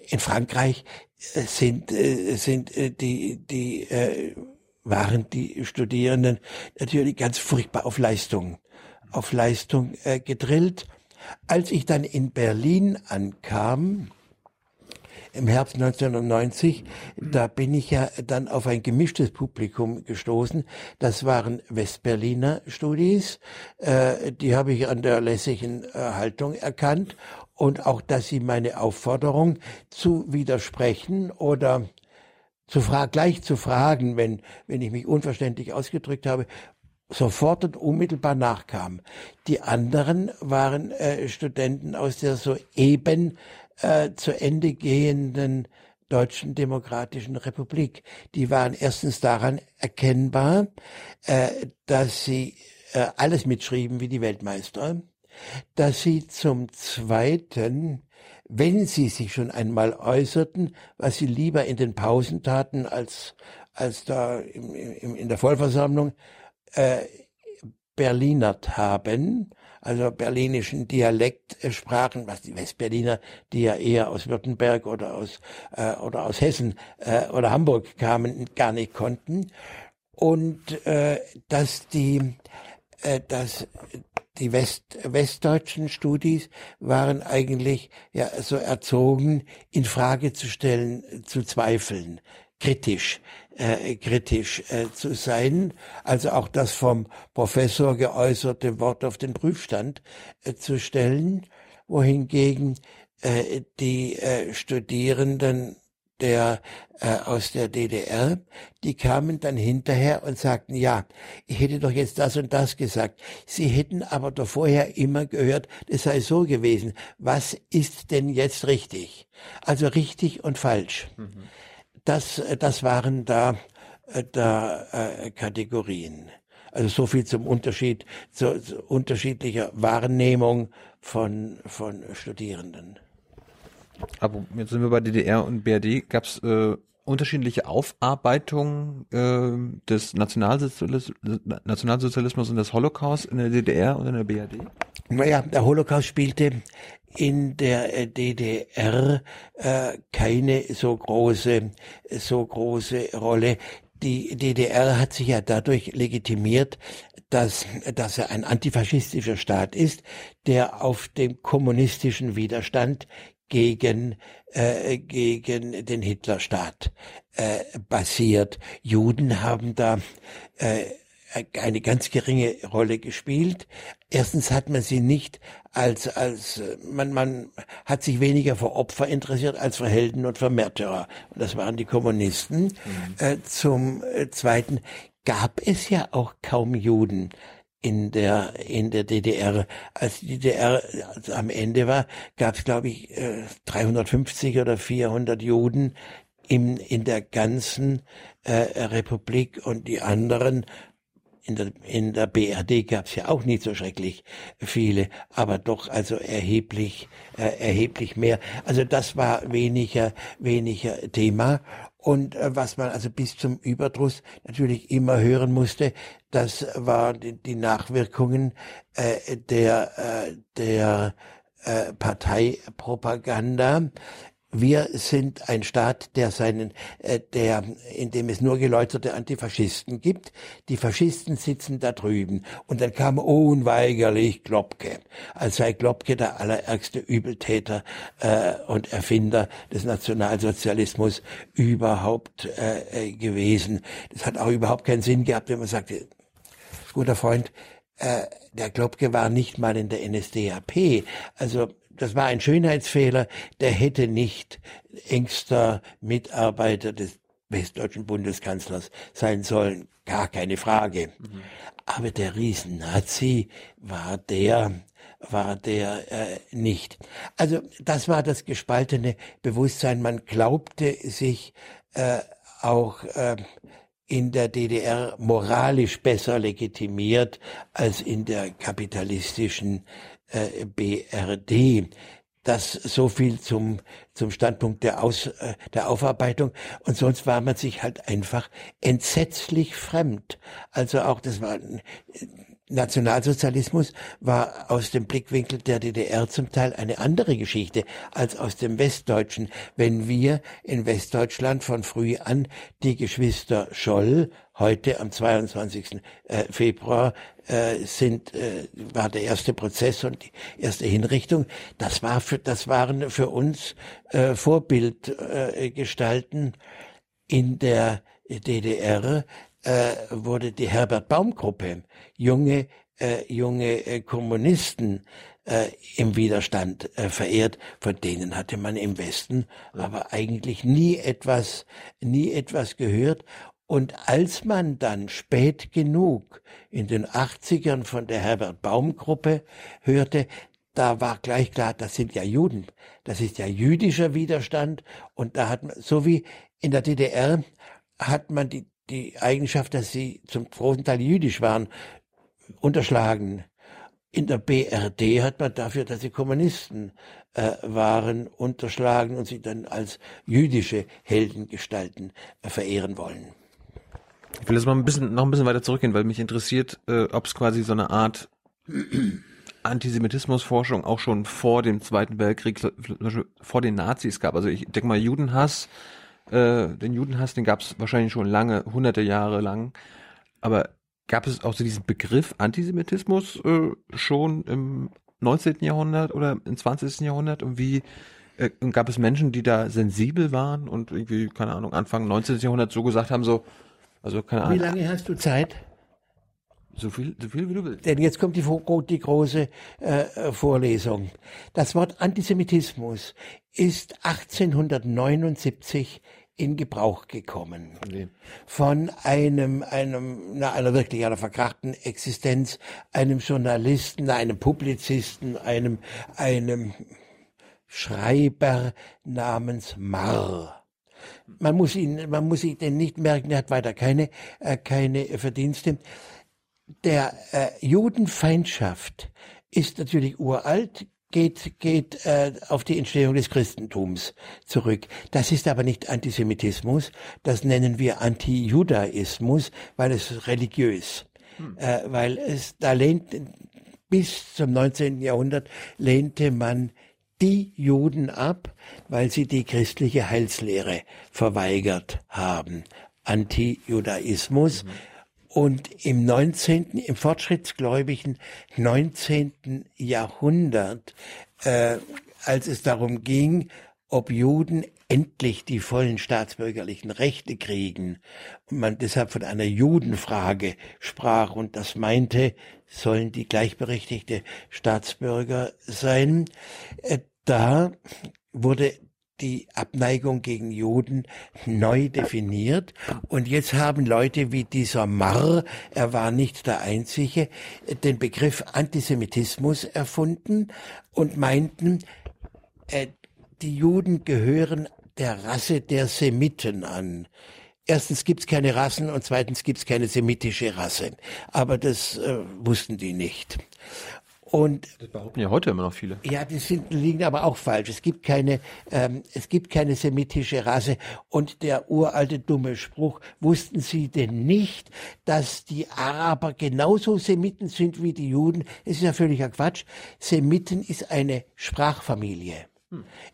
in Frankreich sind äh, sind äh, die die äh, waren die Studierenden natürlich ganz furchtbar auf Leistung auf Leistung äh, gedrillt. Als ich dann in Berlin ankam, im Herbst 1990, da bin ich ja dann auf ein gemischtes Publikum gestoßen. Das waren Westberliner Studis, äh, die habe ich an der lässigen äh, Haltung erkannt und auch, dass sie meine Aufforderung zu widersprechen oder zu fra gleich zu fragen, wenn, wenn ich mich unverständlich ausgedrückt habe, sofort und unmittelbar nachkam. Die anderen waren äh, Studenten aus der soeben äh, zu Ende gehenden Deutschen Demokratischen Republik. Die waren erstens daran erkennbar, äh, dass sie äh, alles mitschrieben wie die Weltmeister, dass sie zum Zweiten wenn sie sich schon einmal äußerten, was sie lieber in den Pausen taten als, als da im, im, in der Vollversammlung, äh, Berlinert haben, also berlinischen Dialekt äh, sprachen, was die Westberliner, die ja eher aus Württemberg oder aus äh, oder aus Hessen äh, oder Hamburg kamen, gar nicht konnten. Und äh, dass die äh, dass die West, westdeutschen Studis waren eigentlich ja so erzogen, in Frage zu stellen, zu zweifeln, kritisch äh, kritisch äh, zu sein, also auch das vom Professor geäußerte Wort auf den Prüfstand äh, zu stellen, wohingegen äh, die äh, Studierenden der äh, aus der DDR, die kamen dann hinterher und sagten, ja, ich hätte doch jetzt das und das gesagt. Sie hätten aber doch vorher immer gehört, das sei so gewesen. Was ist denn jetzt richtig? Also richtig und falsch. Mhm. Das, äh, das waren da, äh, da äh, Kategorien. Also so viel zum Unterschied, zu, zu unterschiedlicher Wahrnehmung von, von Studierenden. Aber jetzt sind wir bei DDR und BRD. Gab es äh, unterschiedliche Aufarbeitungen äh, des Nationalsozialismus, Nationalsozialismus und des Holocaust in der DDR und in der BRD? Naja, der Holocaust spielte in der äh, DDR äh, keine so große, so große Rolle. Die DDR hat sich ja dadurch legitimiert, dass, dass er ein antifaschistischer Staat ist, der auf dem kommunistischen Widerstand gegen, äh, gegen den Hitlerstaat äh, basiert. Juden haben da äh, eine ganz geringe Rolle gespielt. Erstens hat man sie nicht als, als, man, man hat sich weniger für Opfer interessiert als für Helden und für Märtyrer. Und das waren die Kommunisten. Mhm. Äh, zum äh, Zweiten gab es ja auch kaum Juden in der in der DDR. Als die DDR am Ende war, gab es glaube ich 350 äh, oder 400 Juden im, in der ganzen äh, Republik und die anderen in der, in der BRD gab es ja auch nicht so schrecklich viele, aber doch also erheblich, äh, erheblich mehr. Also das war weniger, weniger Thema. Und äh, was man also bis zum Überdruss natürlich immer hören musste, das war die, die Nachwirkungen äh, der, äh, der äh, Parteipropaganda wir sind ein Staat, der seinen, äh, der, in dem es nur geläuterte Antifaschisten gibt. Die Faschisten sitzen da drüben. Und dann kam unweigerlich Klopke, als sei Klopke der allerärgste Übeltäter äh, und Erfinder des Nationalsozialismus überhaupt äh, äh, gewesen. Das hat auch überhaupt keinen Sinn gehabt, wenn man sagte, guter Freund, äh, der Klopke war nicht mal in der NSDAP. Also das war ein Schönheitsfehler, der hätte nicht engster Mitarbeiter des westdeutschen Bundeskanzlers sein sollen. Gar keine Frage. Mhm. Aber der Riesen-Nazi war der, war der äh, nicht. Also das war das gespaltene Bewusstsein. Man glaubte sich äh, auch äh, in der DDR moralisch besser legitimiert als in der kapitalistischen äh, BRD. das so viel zum, zum Standpunkt der, Aus, äh, der Aufarbeitung. Und sonst war man sich halt einfach entsetzlich fremd. Also auch, das war, Nationalsozialismus war aus dem Blickwinkel der DDR zum Teil eine andere Geschichte als aus dem Westdeutschen. Wenn wir in Westdeutschland von früh an die Geschwister Scholl, heute am 22. Äh, Februar äh, sind, äh, war der erste Prozess und die erste Hinrichtung. Das war für, das waren für uns Vorbildgestalten in der DDR wurde die Herbert Baum Gruppe, junge junge Kommunisten im Widerstand äh, verehrt, von denen hatte man im Westen aber eigentlich nie etwas nie etwas gehört und als man dann spät genug in den 80ern von der Herbert Baum Gruppe hörte, da war gleich klar, das sind ja Juden, das ist ja jüdischer Widerstand und da hat man, so wie in der DDR hat man die die Eigenschaft, dass sie zum großen Teil jüdisch waren, unterschlagen. In der BRD hat man dafür, dass sie Kommunisten äh, waren, unterschlagen und sie dann als jüdische Heldengestalten äh, verehren wollen. Ich will jetzt mal ein bisschen, noch ein bisschen weiter zurückgehen, weil mich interessiert, äh, ob es quasi so eine Art Antisemitismusforschung auch schon vor dem Zweiten Weltkrieg, vor den Nazis gab. Also ich denke mal, Judenhass äh, den Judenhass, den gab es wahrscheinlich schon lange, hunderte Jahre lang. Aber gab es auch so diesen Begriff Antisemitismus äh, schon im 19. Jahrhundert oder im 20. Jahrhundert? Und wie äh, gab es Menschen, die da sensibel waren und irgendwie, keine Ahnung, Anfang 19. Jahrhundert so gesagt haben, so, also keine Ahnung. Wie lange hast du Zeit? So viel, so viel wie du willst. Denn jetzt kommt die, die große äh, Vorlesung. Das Wort Antisemitismus ist 1879 in Gebrauch gekommen. Von einem, einem, na, einer wirklich einer verkrachten Existenz, einem Journalisten, einem Publizisten, einem, einem Schreiber namens Marr. Man muss ihn, man muss den nicht merken, er hat weiter keine, äh, keine Verdienste. Der äh, Judenfeindschaft ist natürlich uralt, geht, geht äh, auf die Entstehung des Christentums zurück. Das ist aber nicht Antisemitismus, das nennen wir Antijudaismus, weil es religiös, hm. äh, weil es da lehnt bis zum 19. Jahrhundert lehnte man die Juden ab, weil sie die christliche Heilslehre verweigert haben. Antijudaismus. Mhm. Und im 19., im fortschrittsgläubigen 19. Jahrhundert, äh, als es darum ging, ob Juden endlich die vollen staatsbürgerlichen Rechte kriegen und man deshalb von einer Judenfrage sprach und das meinte, sollen die gleichberechtigte Staatsbürger sein, äh, da wurde die Abneigung gegen Juden neu definiert. Und jetzt haben Leute wie dieser Marr, er war nicht der Einzige, den Begriff Antisemitismus erfunden und meinten, äh, die Juden gehören der Rasse der Semiten an. Erstens gibt's keine Rassen und zweitens gibt's keine semitische Rasse. Aber das äh, wussten die nicht. Und das behaupten ja heute immer noch viele. Ja, die sind, liegen aber auch falsch. Es gibt keine, ähm, es gibt keine semitische Rasse. Und der uralte dumme Spruch, wussten Sie denn nicht, dass die Araber genauso Semiten sind wie die Juden? Es ist ja völliger Quatsch. Semiten ist eine Sprachfamilie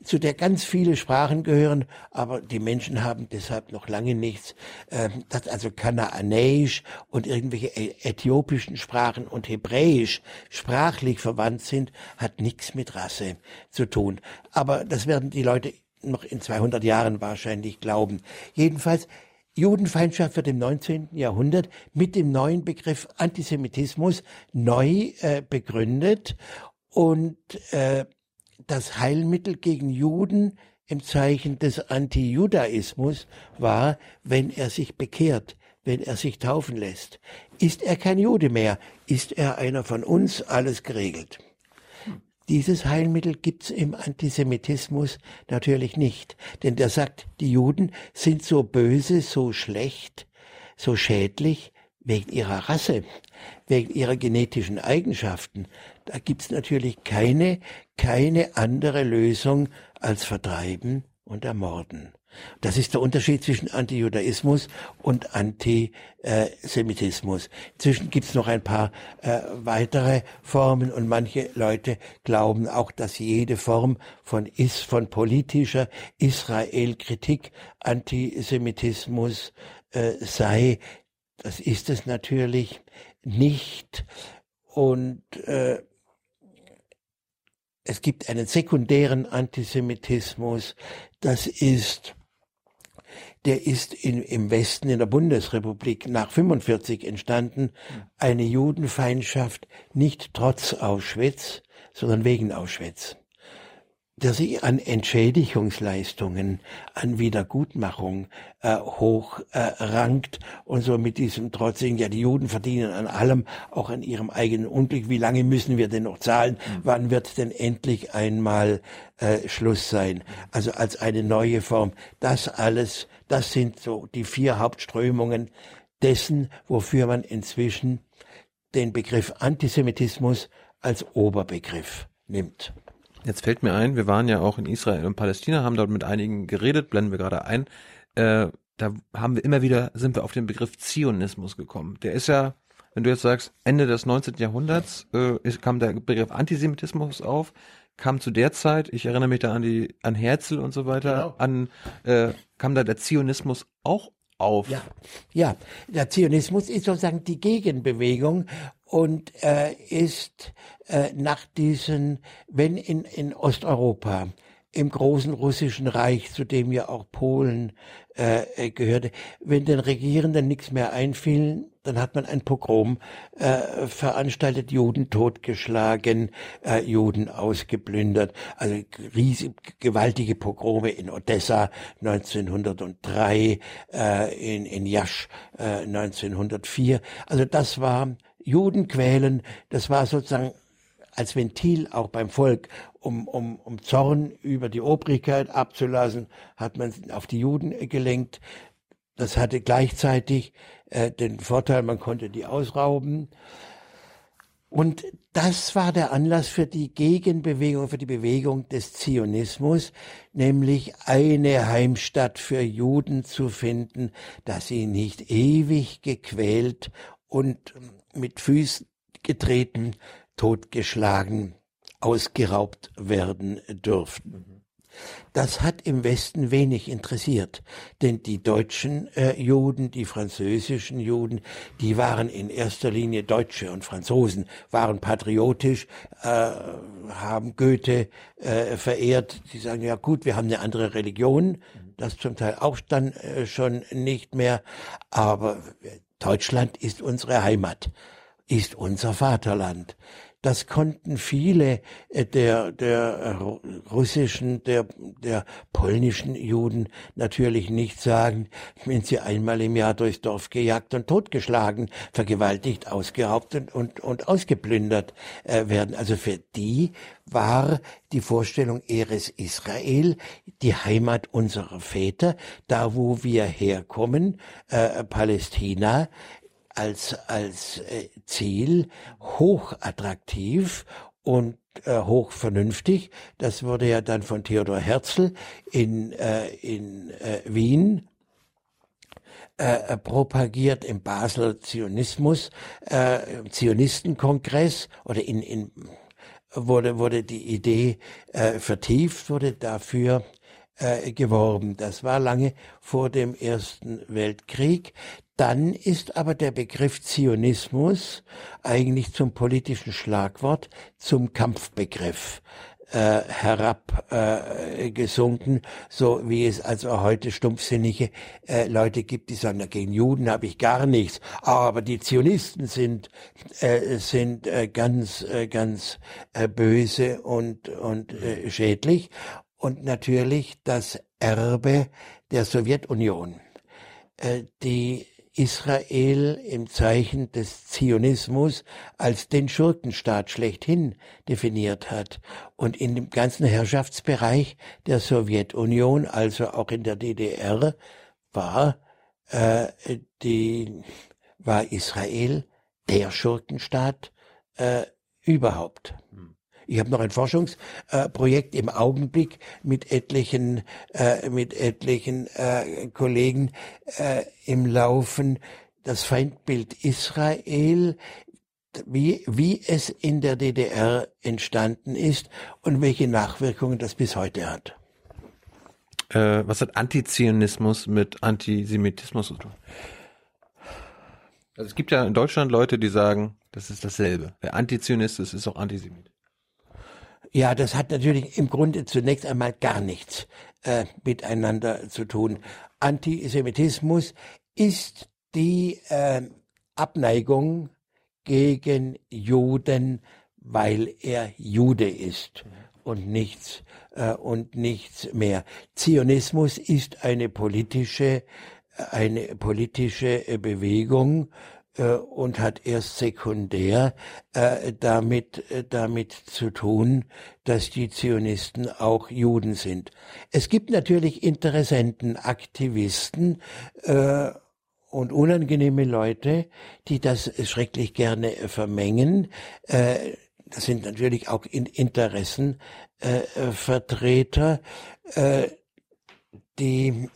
zu der ganz viele Sprachen gehören, aber die Menschen haben deshalb noch lange nichts, äh, dass also Kanaanäisch und irgendwelche äthiopischen Sprachen und Hebräisch sprachlich verwandt sind, hat nichts mit Rasse zu tun. Aber das werden die Leute noch in 200 Jahren wahrscheinlich glauben. Jedenfalls, Judenfeindschaft wird im 19. Jahrhundert mit dem neuen Begriff Antisemitismus neu äh, begründet und äh, das Heilmittel gegen Juden im Zeichen des Antijudaismus war, wenn er sich bekehrt, wenn er sich taufen lässt. Ist er kein Jude mehr, ist er einer von uns, alles geregelt. Dieses Heilmittel gibt's im Antisemitismus natürlich nicht, denn der sagt, die Juden sind so böse, so schlecht, so schädlich, wegen ihrer Rasse, wegen ihrer genetischen Eigenschaften, da gibt's natürlich keine, keine andere Lösung als vertreiben und ermorden. Das ist der Unterschied zwischen Antijudaismus und Antisemitismus. Inzwischen gibt's noch ein paar äh, weitere Formen und manche Leute glauben auch, dass jede Form von, is, von politischer Israel-Kritik Antisemitismus äh, sei. Das ist es natürlich nicht. Und äh, es gibt einen sekundären Antisemitismus. Das ist der ist in, im Westen in der Bundesrepublik nach 45 entstanden. Eine Judenfeindschaft nicht trotz Auschwitz, sondern wegen Auschwitz der sich an Entschädigungsleistungen, an Wiedergutmachung äh, hoch äh, rankt und so mit diesem trotzigen, ja, die Juden verdienen an allem, auch an ihrem eigenen Unglück. Wie lange müssen wir denn noch zahlen? Mhm. Wann wird denn endlich einmal äh, Schluss sein? Also als eine neue Form. Das alles, das sind so die vier Hauptströmungen dessen, wofür man inzwischen den Begriff Antisemitismus als Oberbegriff nimmt. Jetzt fällt mir ein, wir waren ja auch in Israel und Palästina, haben dort mit einigen geredet, blenden wir gerade ein. Äh, da haben wir immer wieder, sind wir auf den Begriff Zionismus gekommen. Der ist ja, wenn du jetzt sagst, Ende des 19. Jahrhunderts äh, kam der Begriff Antisemitismus auf, kam zu der Zeit, ich erinnere mich da an die, an Herzl und so weiter, genau. an, äh, kam da der Zionismus auch auf. Ja, ja, der Zionismus ist sozusagen die Gegenbewegung und äh, ist äh, nach diesen, wenn in, in Osteuropa im großen russischen Reich, zu dem ja auch Polen äh, gehörte, wenn den Regierenden nichts mehr einfiel, dann hat man ein Pogrom äh, veranstaltet, Juden totgeschlagen, äh, Juden ausgeplündert, also riesig, gewaltige Pogrome in Odessa 1903, äh, in, in Jasch äh, 1904. Also das war Juden quälen, das war sozusagen als Ventil auch beim Volk, um, um, um Zorn über die Obrigkeit abzulassen, hat man auf die Juden gelenkt. Das hatte gleichzeitig äh, den Vorteil, man konnte die ausrauben. Und das war der Anlass für die Gegenbewegung, für die Bewegung des Zionismus, nämlich eine Heimstatt für Juden zu finden, dass sie nicht ewig gequält und mit Füßen getreten, totgeschlagen, ausgeraubt werden dürften. Das hat im Westen wenig interessiert, denn die deutschen äh, Juden, die französischen Juden, die waren in erster Linie Deutsche und Franzosen, waren patriotisch, äh, haben Goethe äh, verehrt. Sie sagen, ja gut, wir haben eine andere Religion, das zum Teil auch dann äh, schon nicht mehr, aber Deutschland ist unsere Heimat, ist unser Vaterland. Das konnten viele äh, der, der russischen, der, der polnischen Juden natürlich nicht sagen, wenn sie einmal im Jahr durchs Dorf gejagt und totgeschlagen, vergewaltigt, ausgeraubt und, und, und ausgeplündert äh, werden. Also für die war die Vorstellung Eres Israel, die Heimat unserer Väter, da wo wir herkommen, äh, Palästina, als, als äh, Ziel hochattraktiv und äh, hoch. Das wurde ja dann von Theodor Herzl in, äh, in äh, Wien äh, propagiert im Basler Zionismus, äh, Zionistenkongress oder in, in wurde, wurde die Idee äh, vertieft, wurde dafür äh, geworben. Das war lange vor dem Ersten Weltkrieg. Dann ist aber der Begriff Zionismus eigentlich zum politischen Schlagwort, zum Kampfbegriff äh, herabgesunken, äh, so wie es also heute stumpfsinnige äh, Leute gibt, die sagen, gegen Juden habe ich gar nichts, aber die Zionisten sind äh, sind äh, ganz äh, ganz äh, böse und und äh, schädlich. Und natürlich das Erbe der Sowjetunion, äh, die Israel im Zeichen des Zionismus als den Schurkenstaat schlechthin definiert hat und in dem ganzen Herrschaftsbereich der Sowjetunion, also auch in der DDR, war äh, die war Israel der Schurkenstaat äh, überhaupt. Ich habe noch ein Forschungsprojekt äh, im Augenblick mit etlichen, äh, mit etlichen äh, Kollegen äh, im Laufen. Das Feindbild Israel, wie, wie es in der DDR entstanden ist und welche Nachwirkungen das bis heute hat. Äh, was hat Antizionismus mit Antisemitismus zu tun? Also es gibt ja in Deutschland Leute, die sagen, das ist dasselbe. Wer Antizionist ist, ist auch Antisemit. Ja, das hat natürlich im Grunde zunächst einmal gar nichts äh, miteinander zu tun. Antisemitismus ist die äh, Abneigung gegen Juden, weil er Jude ist und nichts äh, und nichts mehr. Zionismus ist eine politische eine politische äh, Bewegung äh, und hat erst sekundär äh, damit, äh, damit zu tun, dass die Zionisten auch Juden sind. Es gibt natürlich Interessenten, Aktivisten äh, und unangenehme Leute, die das schrecklich gerne vermengen. Äh, das sind natürlich auch Interessenvertreter. Äh, die,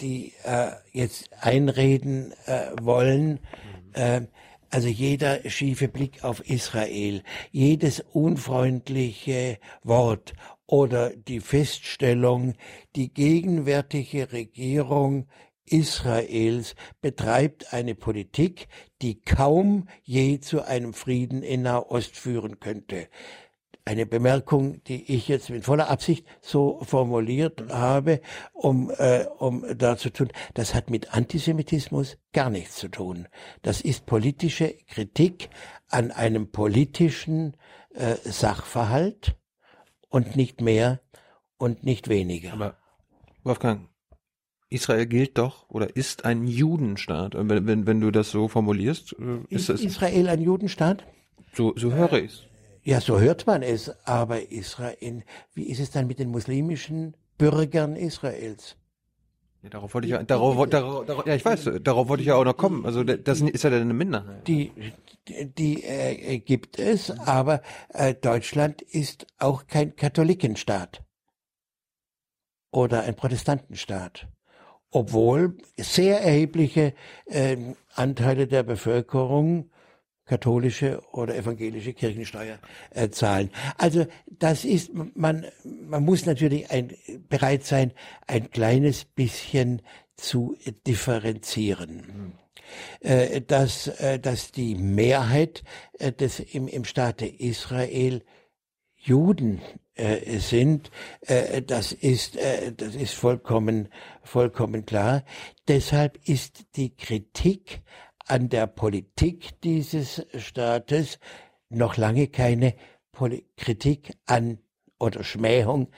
die äh, jetzt einreden äh, wollen, äh, also jeder schiefe Blick auf Israel, jedes unfreundliche Wort oder die Feststellung, die gegenwärtige Regierung Israels betreibt eine Politik, die kaum je zu einem Frieden in Nahost führen könnte eine Bemerkung, die ich jetzt mit voller Absicht so formuliert habe, um, äh, um da zu tun, das hat mit Antisemitismus gar nichts zu tun. Das ist politische Kritik an einem politischen äh, Sachverhalt und nicht mehr und nicht weniger. Aber Wolfgang, Israel gilt doch oder ist ein Judenstaat. Wenn, wenn, wenn du das so formulierst, äh, ist, ist Israel ein Judenstaat? So, so höre ich es. Ja, so hört man es. Aber Israel, wie ist es dann mit den muslimischen Bürgern Israels? Ja, darauf wollte ich ja, darauf, darauf, darauf, ja, ich weiß, darauf wollte ich ja auch noch kommen. Also das ist ja eine Minderheit. Die, die äh, gibt es, aber äh, Deutschland ist auch kein Katholikenstaat oder ein Protestantenstaat, obwohl sehr erhebliche äh, Anteile der Bevölkerung katholische oder evangelische Kirchensteuer äh, zahlen. Also das ist, man, man muss natürlich ein, bereit sein, ein kleines bisschen zu differenzieren. Äh, dass, äh, dass die Mehrheit äh, des, im, im Staate Israel Juden äh, sind, äh, das ist, das ist vollkommen, vollkommen klar. Deshalb ist die Kritik an der Politik dieses Staates noch lange keine Poli Kritik an oder Schmähung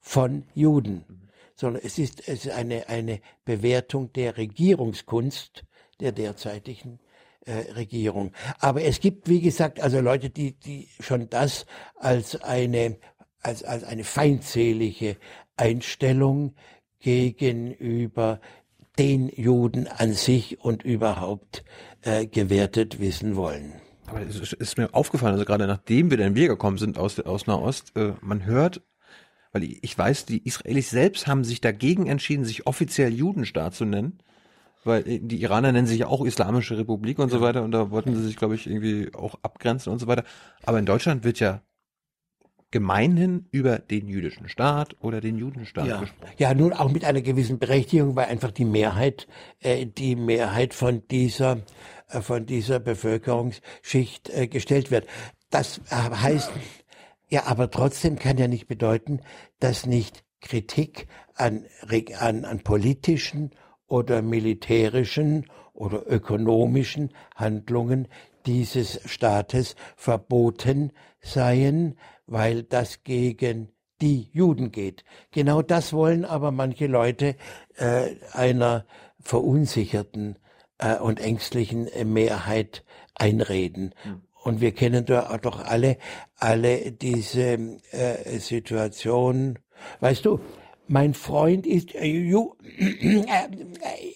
von Juden, sondern es ist, es ist eine, eine Bewertung der Regierungskunst der derzeitigen äh, Regierung. Aber es gibt, wie gesagt, also Leute, die, die schon das als eine, als, als eine feindselige Einstellung gegenüber den Juden an sich und überhaupt äh, gewertet wissen wollen. Aber es ist mir aufgefallen, also gerade nachdem wir dann gekommen sind aus, aus Nahost, äh, man hört, weil ich weiß, die Israelis selbst haben sich dagegen entschieden, sich offiziell Judenstaat zu nennen, weil äh, die Iraner nennen sich ja auch Islamische Republik und so weiter und da wollten sie sich, glaube ich, irgendwie auch abgrenzen und so weiter. Aber in Deutschland wird ja gemeinhin über den jüdischen Staat oder den Judenstaat ja. gesprochen. Ja, nun auch mit einer gewissen Berechtigung, weil einfach die Mehrheit, äh, die Mehrheit von dieser, äh, von dieser Bevölkerungsschicht äh, gestellt wird. Das äh, heißt, ja, aber trotzdem kann ja nicht bedeuten, dass nicht Kritik an, an, an politischen oder militärischen oder ökonomischen Handlungen dieses Staates verboten seien, weil das gegen die Juden geht. Genau das wollen aber manche Leute äh, einer verunsicherten äh, und ängstlichen Mehrheit einreden. Mhm. Und wir kennen doch alle, alle diese äh, Situationen. Weißt du, Mein Freund ist äh, Ju äh,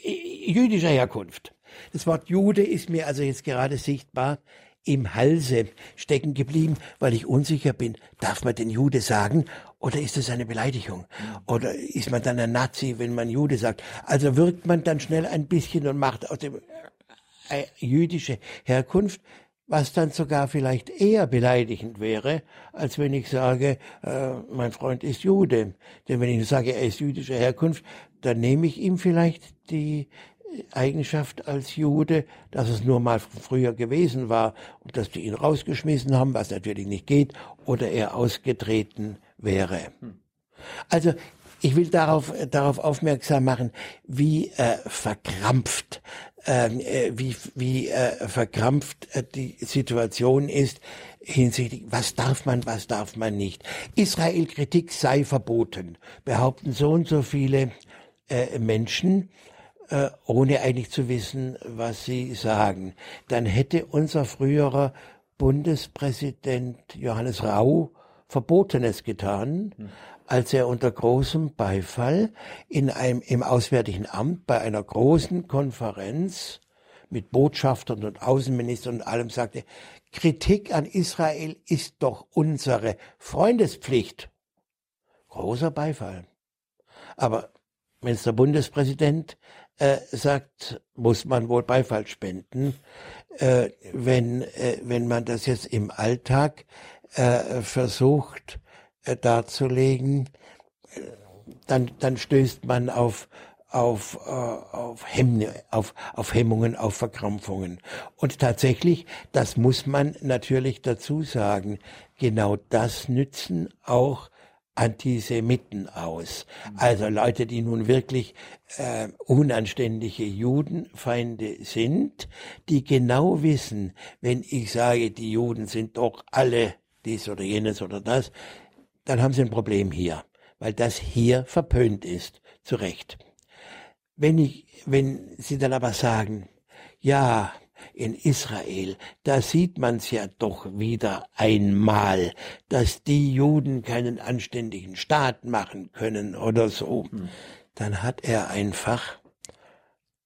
äh, jüdischer Herkunft. Das Wort Jude ist mir also jetzt gerade sichtbar im Halse stecken geblieben, weil ich unsicher bin, darf man den Jude sagen oder ist es eine Beleidigung? Oder ist man dann ein Nazi, wenn man Jude sagt? Also wirkt man dann schnell ein bisschen und macht aus dem äh, jüdische Herkunft was dann sogar vielleicht eher beleidigend wäre, als wenn ich sage, äh, mein Freund ist Jude. Denn wenn ich sage, er ist jüdischer Herkunft, dann nehme ich ihm vielleicht die Eigenschaft als Jude, dass es nur mal früher gewesen war und dass die ihn rausgeschmissen haben, was natürlich nicht geht, oder er ausgetreten wäre. Also ich will darauf, darauf aufmerksam machen, wie äh, verkrampft ähm, äh, wie, wie äh, verkrampft äh, die Situation ist hinsichtlich, was darf man, was darf man nicht. Israel-Kritik sei verboten, behaupten so und so viele äh, Menschen, äh, ohne eigentlich zu wissen, was sie sagen. Dann hätte unser früherer Bundespräsident Johannes Rau Verbotenes getan, hm als er unter großem Beifall in einem, im Auswärtigen Amt bei einer großen Konferenz mit Botschaftern und Außenministern und allem sagte, Kritik an Israel ist doch unsere Freundespflicht. Großer Beifall. Aber wenn es der Bundespräsident äh, sagt, muss man wohl Beifall spenden. Äh, wenn, äh, wenn man das jetzt im Alltag äh, versucht, äh, darzulegen, dann, dann stößt man auf, auf, äh, auf, Hemmne, auf, auf Hemmungen, auf Verkrampfungen. Und tatsächlich, das muss man natürlich dazu sagen, genau das nützen auch Antisemiten aus. Also Leute, die nun wirklich äh, unanständige Judenfeinde sind, die genau wissen, wenn ich sage, die Juden sind doch alle dies oder jenes oder das, dann haben Sie ein Problem hier, weil das hier verpönt ist, zu Recht. Wenn ich, wenn Sie dann aber sagen, ja, in Israel, da sieht man's ja doch wieder einmal, dass die Juden keinen anständigen Staat machen können oder so, hm. dann hat er einfach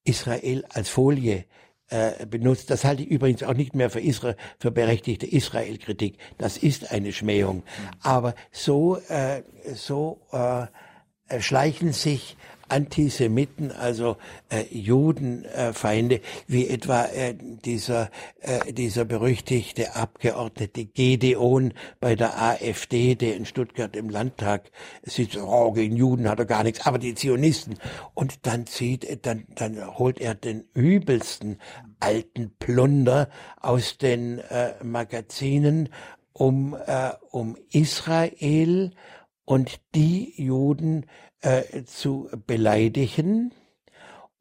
Israel als Folie äh, benutzt. Das halte ich übrigens auch nicht mehr für, Israel, für berechtigte Israel-Kritik. Das ist eine Schmähung. Aber so, äh, so äh, schleichen sich Antisemiten, also äh, Judenfeinde, äh, wie etwa äh, dieser, äh, dieser berüchtigte Abgeordnete Gedeon bei der AfD, der in Stuttgart im Landtag sitzt, oh, gegen Juden hat er gar nichts, aber die Zionisten. Und dann zieht, dann, dann holt er den übelsten alten Plunder aus den äh, Magazinen um, äh, um Israel und die Juden äh, zu beleidigen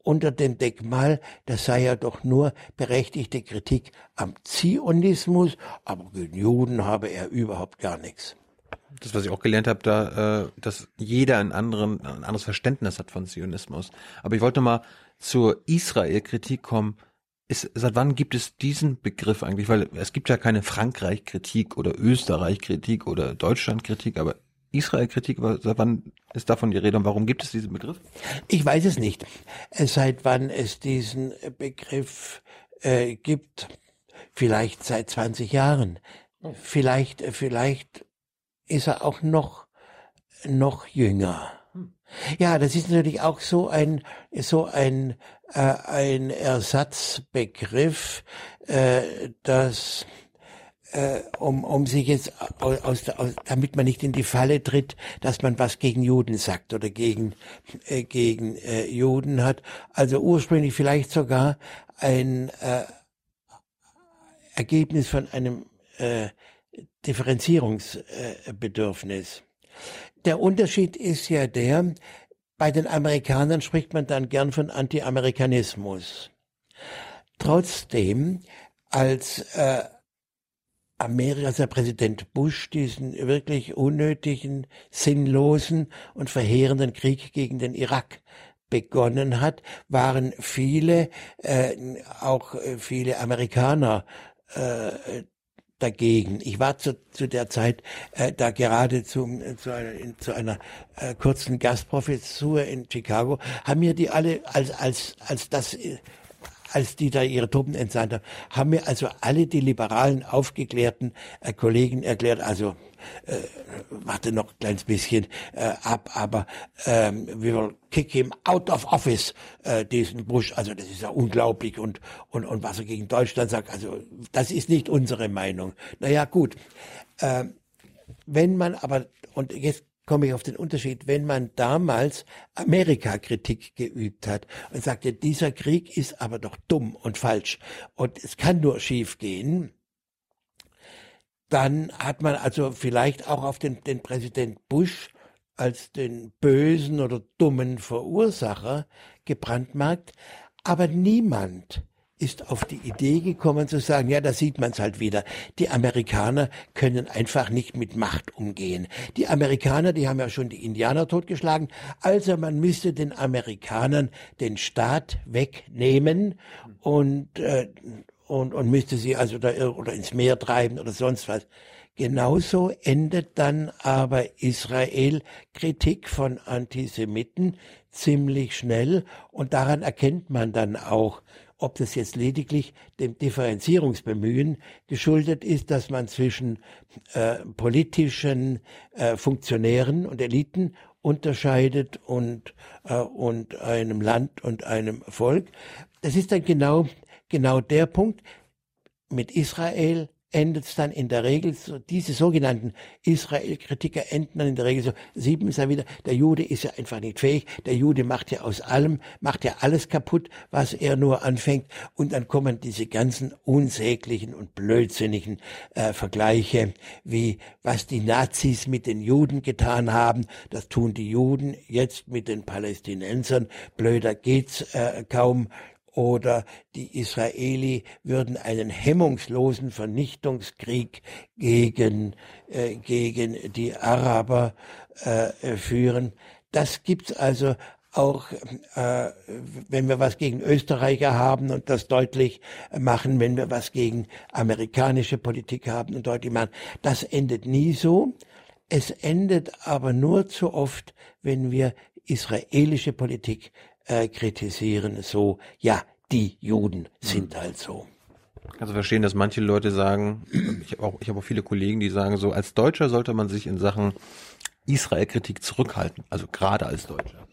unter dem Deckmal, das sei ja doch nur berechtigte Kritik am Zionismus, aber gegen Juden habe er überhaupt gar nichts. Das, was ich auch gelernt habe, da, äh, dass jeder ein, anderen, ein anderes Verständnis hat von Zionismus. Aber ich wollte mal zur Israel-Kritik kommen. Ist, seit wann gibt es diesen Begriff eigentlich? Weil es gibt ja keine Frankreich-Kritik oder Österreich-Kritik oder Deutschland-Kritik, aber Israel-Kritik, seit wann ist davon die Rede und warum gibt es diesen Begriff? Ich weiß es nicht. Seit wann es diesen Begriff äh, gibt, vielleicht seit 20 Jahren. Vielleicht, vielleicht ist er auch noch, noch jünger. Ja, das ist natürlich auch so ein, so ein, äh, ein Ersatzbegriff, äh, dass äh, um, um sich jetzt aus, aus, damit man nicht in die Falle tritt, dass man was gegen Juden sagt oder gegen äh, gegen äh, Juden hat. Also ursprünglich vielleicht sogar ein äh, Ergebnis von einem äh, Differenzierungsbedürfnis. Der Unterschied ist ja der, bei den Amerikanern spricht man dann gern von Anti-Amerikanismus. Trotzdem, als äh, Amerikas der Präsident Bush diesen wirklich unnötigen, sinnlosen und verheerenden Krieg gegen den Irak begonnen hat, waren viele, äh, auch viele Amerikaner äh, dagegen. Ich war zu, zu der Zeit äh, da gerade zum, zu einer, in, zu einer äh, kurzen Gastprofessur in Chicago, haben mir die alle als, als, als das äh, als die da ihre Truppen entsandt haben, haben mir also alle die liberalen, aufgeklärten äh, Kollegen erklärt, also äh, warte noch ein kleines bisschen äh, ab, aber ähm, we will kick him out of office, äh, diesen Bush. Also das ist ja unglaublich und, und, und was er gegen Deutschland sagt, also das ist nicht unsere Meinung. Naja, gut. Äh, wenn man aber, und jetzt komme ich auf den Unterschied, wenn man damals Amerika-Kritik geübt hat und sagte, dieser Krieg ist aber doch dumm und falsch und es kann nur schief gehen, dann hat man also vielleicht auch auf den, den Präsident Bush als den bösen oder dummen Verursacher gebrandmarkt, aber niemand ist auf die Idee gekommen zu sagen, ja, da sieht man es halt wieder. Die Amerikaner können einfach nicht mit Macht umgehen. Die Amerikaner, die haben ja schon die Indianer totgeschlagen. Also man müsste den Amerikanern den Staat wegnehmen und, äh, und, und müsste sie also da oder ins Meer treiben oder sonst was. Genauso endet dann aber Israel Kritik von Antisemiten ziemlich schnell und daran erkennt man dann auch, ob das jetzt lediglich dem Differenzierungsbemühen geschuldet ist, dass man zwischen äh, politischen äh, Funktionären und Eliten unterscheidet und, äh, und einem Land und einem Volk. Das ist dann genau, genau der Punkt. Mit Israel endet es dann in der Regel so, diese sogenannten Israel-Kritiker enden dann in der Regel so, sieben ist ja wieder, der Jude ist ja einfach nicht fähig, der Jude macht ja aus allem, macht ja alles kaputt, was er nur anfängt. Und dann kommen diese ganzen unsäglichen und blödsinnigen äh, Vergleiche, wie was die Nazis mit den Juden getan haben, das tun die Juden jetzt mit den Palästinensern, blöder geht's äh, kaum, oder die Israeli würden einen hemmungslosen Vernichtungskrieg gegen, äh, gegen die Araber äh, führen. Das gibt's also auch, äh, wenn wir was gegen Österreicher haben und das deutlich machen, wenn wir was gegen amerikanische Politik haben und deutlich machen. Das endet nie so. Es endet aber nur zu oft, wenn wir israelische Politik äh, kritisieren, so, ja, die Juden sind halt so. Also verstehen, dass manche Leute sagen, ich habe auch, ich hab auch viele Kollegen, die sagen so, als Deutscher sollte man sich in Sachen Israel-Kritik zurückhalten, also gerade als Deutscher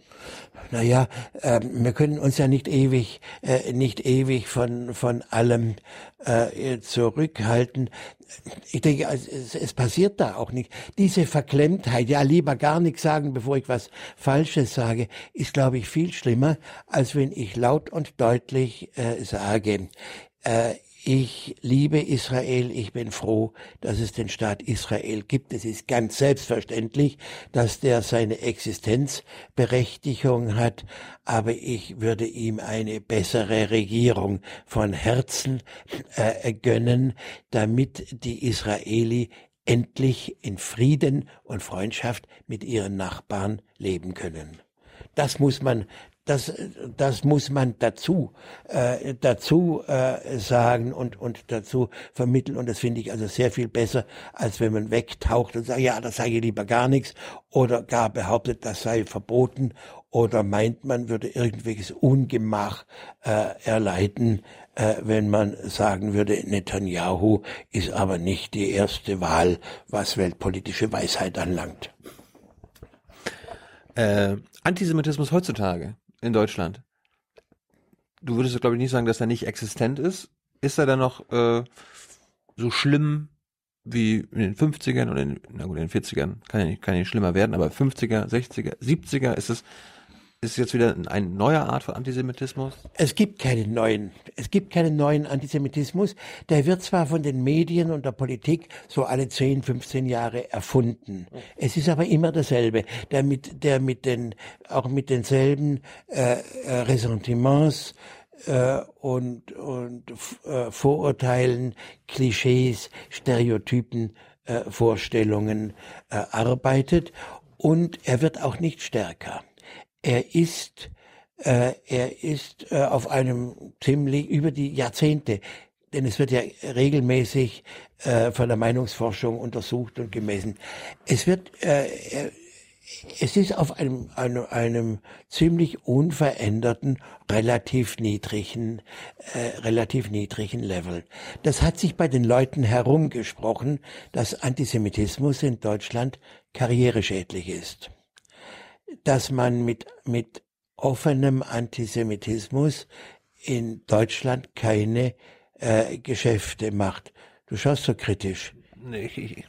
naja, äh, wir können uns ja nicht ewig, äh, nicht ewig von, von allem äh, zurückhalten. Ich denke, es, es passiert da auch nicht. Diese Verklemmtheit, ja, lieber gar nichts sagen, bevor ich was Falsches sage, ist, glaube ich, viel schlimmer, als wenn ich laut und deutlich äh, sage, äh, ich liebe Israel, ich bin froh, dass es den Staat Israel gibt. Es ist ganz selbstverständlich, dass der seine Existenzberechtigung hat, aber ich würde ihm eine bessere Regierung von Herzen äh, gönnen, damit die Israeli endlich in Frieden und Freundschaft mit ihren Nachbarn leben können. Das muss man das, das muss man dazu, äh, dazu äh, sagen und, und dazu vermitteln. Und das finde ich also sehr viel besser, als wenn man wegtaucht und sagt, ja, das sei lieber gar nichts oder gar behauptet, das sei verboten oder meint, man würde irgendwelches Ungemach äh, erleiden, äh, wenn man sagen würde, Netanyahu ist aber nicht die erste Wahl, was weltpolitische Weisheit anlangt. Äh, Antisemitismus heutzutage in Deutschland. Du würdest, glaube ich, nicht sagen, dass er nicht existent ist. Ist er dann noch äh, so schlimm wie in den 50ern oder in, na gut, in den 40ern? Kann ja nicht, kann ja nicht schlimmer werden, aber 50er, 60er, 70er ist es ist jetzt wieder eine neue Art von Antisemitismus? Es gibt keinen neuen. Es gibt keinen neuen Antisemitismus. Der wird zwar von den Medien und der Politik so alle 10, 15 Jahre erfunden. Es ist aber immer dasselbe. Der mit, der mit den, auch mit denselben äh, äh Ressentiments, äh, und, und äh, Vorurteilen, Klischees, Stereotypen, äh, Vorstellungen äh, arbeitet. Und er wird auch nicht stärker er ist, äh, er ist äh, auf einem ziemlich über die Jahrzehnte denn es wird ja regelmäßig äh, von der Meinungsforschung untersucht und gemessen. Es wird, äh, äh es ist auf einem, einem, einem ziemlich unveränderten, relativ niedrigen, äh, relativ niedrigen Level. Das hat sich bei den Leuten herumgesprochen, dass Antisemitismus in Deutschland karriereschädlich ist. Dass man mit, mit offenem Antisemitismus in Deutschland keine äh, Geschäfte macht. Du schaust so kritisch. Nee, ich,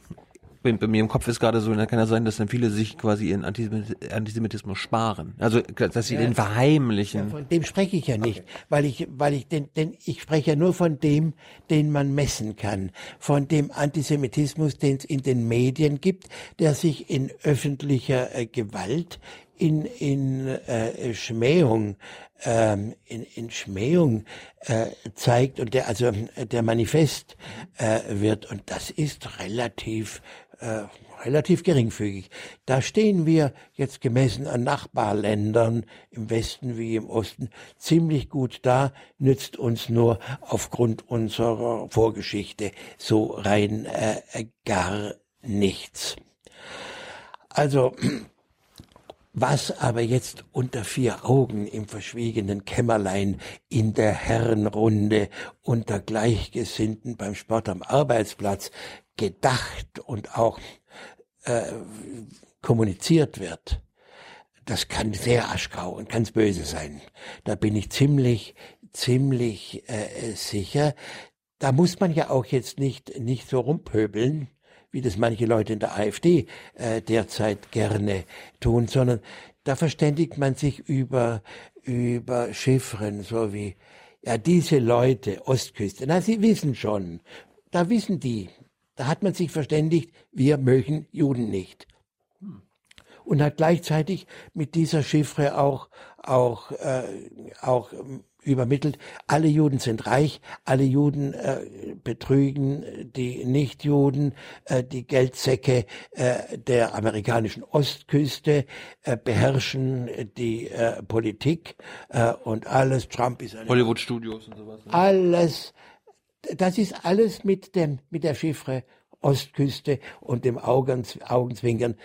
bei, bei, mir im Kopf ist gerade so, da kann ja sein, dass dann viele sich quasi ihren Antisemitismus sparen. Also, dass sie ja, den verheimlichen. Ja, von dem spreche ich ja nicht, okay. weil ich, weil ich, denn, denn ich spreche ja nur von dem, den man messen kann. Von dem Antisemitismus, den es in den Medien gibt, der sich in öffentlicher äh, Gewalt in, in äh, Schmähung, ähm, in, in Schmähung äh, zeigt und der also der Manifest äh, wird und das ist relativ äh, relativ geringfügig. Da stehen wir jetzt gemessen an Nachbarländern im Westen wie im Osten ziemlich gut da, nützt uns nur aufgrund unserer Vorgeschichte so rein äh, gar nichts. Also was aber jetzt unter vier Augen im verschwiegenen Kämmerlein in der Herrenrunde unter Gleichgesinnten beim Sport am Arbeitsplatz gedacht und auch äh, kommuniziert wird, das kann sehr Aschkau und ganz böse sein. Da bin ich ziemlich, ziemlich äh, sicher. Da muss man ja auch jetzt nicht, nicht so rumpöbeln wie das manche Leute in der AfD äh, derzeit gerne tun, sondern da verständigt man sich über, über Chiffren, so wie, ja, diese Leute, Ostküste, na, sie wissen schon, da wissen die, da hat man sich verständigt, wir mögen Juden nicht. Und hat gleichzeitig mit dieser Chiffre auch, auch, äh, auch übermittelt, alle Juden sind reich, alle Juden äh, betrügen die Nichtjuden, äh, die Geldsäcke äh, der amerikanischen Ostküste äh, beherrschen die äh, Politik äh, und alles. Trump ist eine Hollywood Studios und sowas. Ne? Alles, das ist alles mit dem mit der Chiffre Ostküste und dem Augenzwinkern.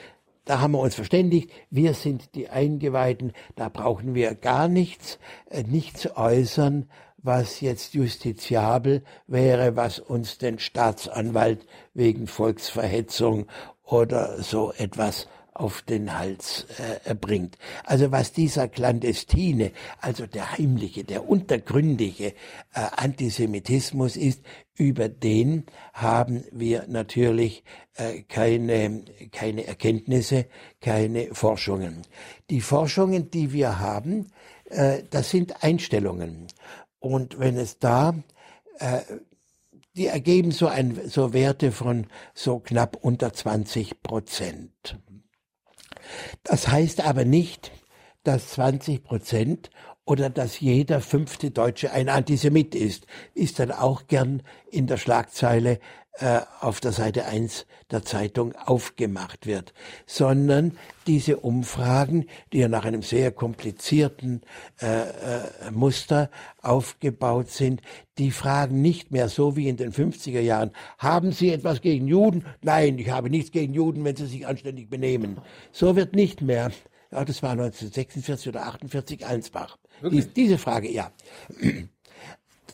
Da haben wir uns verständigt, wir sind die Eingeweihten, da brauchen wir gar nichts, äh, nichts äußern, was jetzt justiziabel wäre, was uns den Staatsanwalt wegen Volksverhetzung oder so etwas auf den Hals äh, bringt. Also was dieser clandestine, also der heimliche, der untergründige äh, Antisemitismus ist, über den haben wir natürlich äh, keine, keine Erkenntnisse, keine Forschungen. Die Forschungen, die wir haben, äh, das sind Einstellungen. Und wenn es da äh, die ergeben so, ein, so Werte von so knapp unter 20 Prozent. Das heißt aber nicht, dass 20 Prozent oder dass jeder fünfte Deutsche ein Antisemit ist, ist dann auch gern in der Schlagzeile äh, auf der Seite 1 der Zeitung aufgemacht wird, sondern diese Umfragen, die ja nach einem sehr komplizierten äh, äh, Muster aufgebaut sind, die fragen nicht mehr so wie in den 50er Jahren, haben Sie etwas gegen Juden? Nein, ich habe nichts gegen Juden, wenn sie sich anständig benehmen. So wird nicht mehr ja, das war 1946 oder 48 Einsbach. Dies, diese Frage, ja.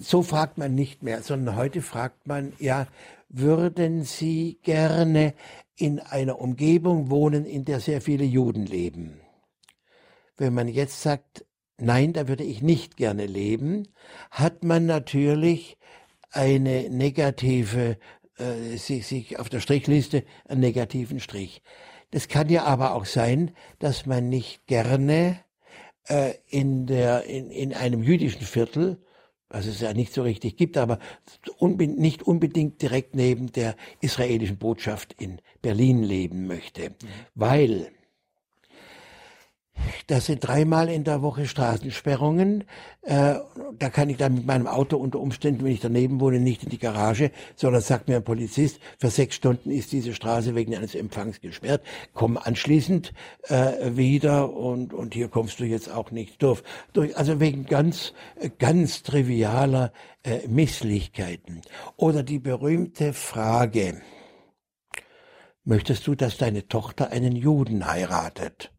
So fragt man nicht mehr, sondern heute fragt man, ja, würden Sie gerne in einer Umgebung wohnen, in der sehr viele Juden leben? Wenn man jetzt sagt, nein, da würde ich nicht gerne leben, hat man natürlich eine negative, äh, sich, sich auf der Strichliste einen negativen Strich. Das kann ja aber auch sein, dass man nicht gerne äh, in, der, in, in einem jüdischen Viertel, was es ja nicht so richtig gibt, aber nicht unbedingt direkt neben der israelischen Botschaft in Berlin leben möchte. Mhm. Weil Das sind dreimal in der Woche Straßensperrungen. Äh, da kann ich dann mit meinem Auto unter Umständen, wenn ich daneben wohne, nicht in die Garage, sondern sagt mir ein Polizist, für sechs Stunden ist diese Straße wegen eines Empfangs gesperrt. Komm anschließend äh, wieder und, und hier kommst du jetzt auch nicht durch. durch also wegen ganz, ganz trivialer äh, Misslichkeiten. Oder die berühmte Frage, möchtest du, dass deine Tochter einen Juden heiratet?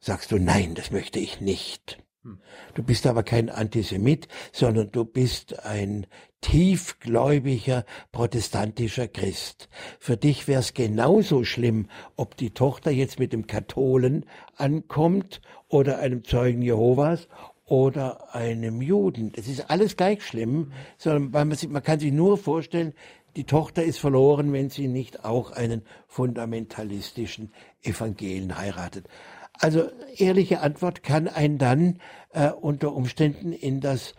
Sagst du, nein, das möchte ich nicht. Hm. Du bist aber kein Antisemit, sondern du bist ein tiefgläubiger protestantischer Christ. Für dich wäre es genauso schlimm, ob die Tochter jetzt mit dem Katholen ankommt oder einem Zeugen Jehovas oder einem Juden. Das ist alles gleich schlimm, sondern man, man kann sich nur vorstellen, die Tochter ist verloren, wenn sie nicht auch einen fundamentalistischen Evangelien heiratet. Also ehrliche Antwort kann einen dann äh, unter Umständen in das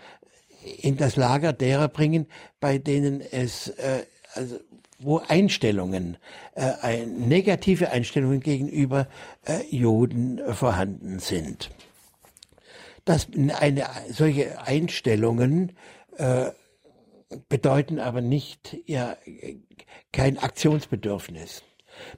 in das Lager derer bringen, bei denen es äh, also wo Einstellungen, äh, ein, negative Einstellungen gegenüber äh, Juden vorhanden sind. Das, eine, solche Einstellungen äh, bedeuten aber nicht ja, kein Aktionsbedürfnis.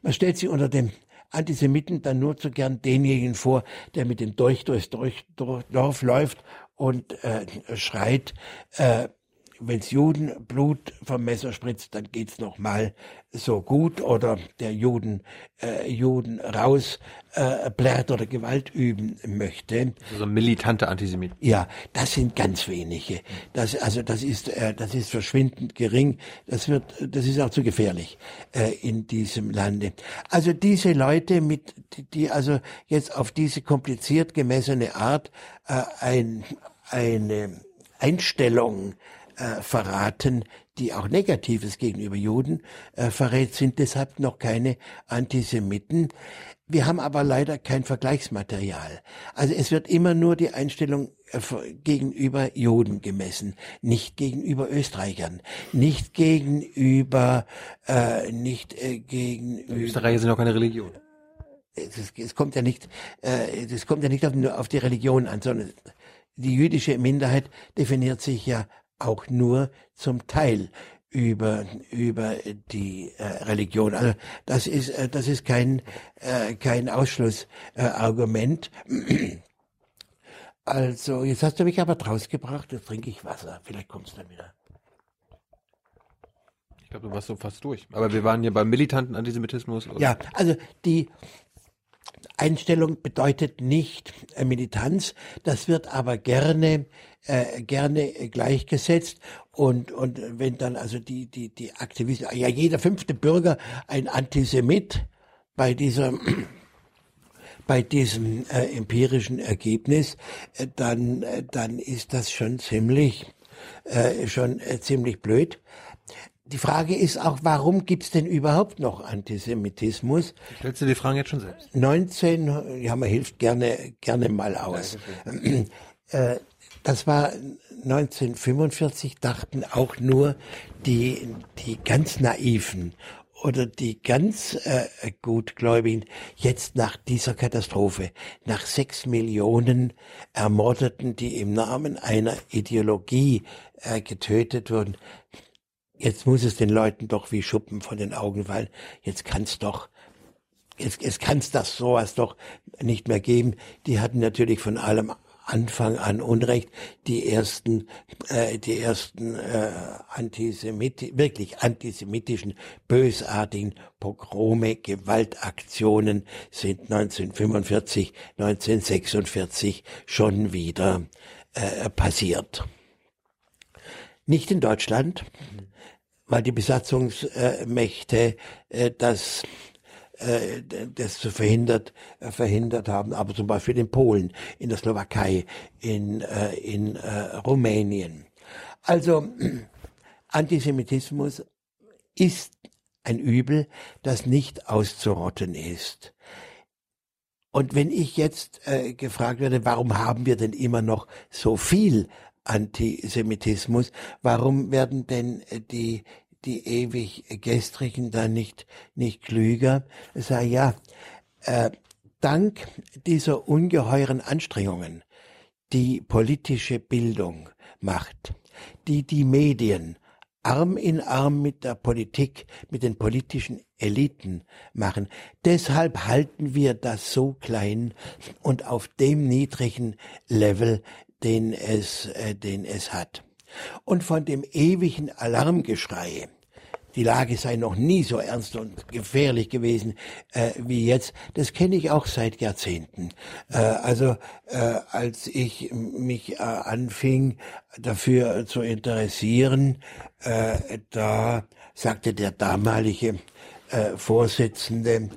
Man stellt sie unter dem Antisemiten dann nur zu gern denjenigen vor, der mit dem Dolch durchs Dorf läuft und äh, schreit, äh, wenn's Judenblut vom Messer spritzt, dann geht's noch mal so gut oder der Juden äh, Juden raus äh, blärt oder Gewalt üben möchte. Also militante Antisemiten. Ja, das sind ganz wenige. Das also das ist äh, das ist verschwindend gering. Das wird das ist auch zu gefährlich äh, in diesem Lande. Also diese Leute mit die also jetzt auf diese kompliziert gemessene Art äh, ein eine Einstellung äh, verraten, die auch Negatives gegenüber Juden äh, verrät, sind deshalb noch keine Antisemiten. Wir haben aber leider kein Vergleichsmaterial. Also es wird immer nur die Einstellung äh, gegenüber Juden gemessen, nicht gegenüber Österreichern, nicht gegenüber, äh, nicht äh, gegenüber. Österreicher sind auch keine Religion. Es, es kommt ja nicht, äh, es kommt ja nicht auf, nur auf die Religion an, sondern die jüdische Minderheit definiert sich ja auch nur zum Teil über über die äh, Religion. Also das ist äh, das ist kein äh, kein Ausschlussargument. also jetzt hast du mich aber draus gebracht. Jetzt trinke ich Wasser. Vielleicht kommst du dann wieder. Ich glaube, du warst so fast durch. Aber wir waren hier beim militanten Antisemitismus. Ja, also die Einstellung bedeutet nicht äh, Militanz, das wird aber gerne äh, gerne gleichgesetzt und und wenn dann also die die die Aktivisten ja jeder fünfte Bürger ein Antisemit bei dieser bei diesem äh, empirischen Ergebnis, äh, dann äh, dann ist das schon ziemlich äh, schon ziemlich blöd. Die Frage ist auch, warum gibt's denn überhaupt noch Antisemitismus? Stellst du die Fragen jetzt schon selbst? 19, ja, man hilft gerne, gerne mal aus. Ja, das war 1945, dachten auch nur die, die ganz Naiven oder die ganz äh, Gutgläubigen jetzt nach dieser Katastrophe, nach sechs Millionen Ermordeten, die im Namen einer Ideologie äh, getötet wurden, jetzt muss es den Leuten doch wie Schuppen von den Augen fallen. Jetzt kann's doch, jetzt, jetzt kann's das sowas doch nicht mehr geben. Die hatten natürlich von allem Anfang an Unrecht. Die ersten, äh, die ersten äh, Antisemiti wirklich antisemitischen, bösartigen Pogrome, Gewaltaktionen sind 1945, 1946 schon wieder äh, passiert. Nicht in Deutschland, weil die Besatzungsmächte äh, das äh, das verhindert äh, verhindert haben, aber zum Beispiel in Polen, in der Slowakei, in in Rumänien. Also Antisemitismus ist ein Übel, das nicht auszurotten ist. Und wenn ich jetzt äh, gefragt werde, warum haben wir denn immer noch so viel Antisemitismus? Warum werden denn die die ewig gestrigen da nicht nicht klüger? Sag ja, äh, dank dieser ungeheuren Anstrengungen, die politische Bildung macht, die die Medien Arm in Arm mit der Politik, mit den politischen Eliten machen. Deshalb halten wir das so klein und auf dem niedrigen Level, den es, äh, den es hat. Und von dem ewigen Alarmgeschrei, die Lage sei noch nie so ernst und gefährlich gewesen äh, wie jetzt. Das kenne ich auch seit Jahrzehnten. Äh, also äh, als ich mich äh, anfing dafür zu interessieren, äh, da sagte der damalige äh, Vorsitzende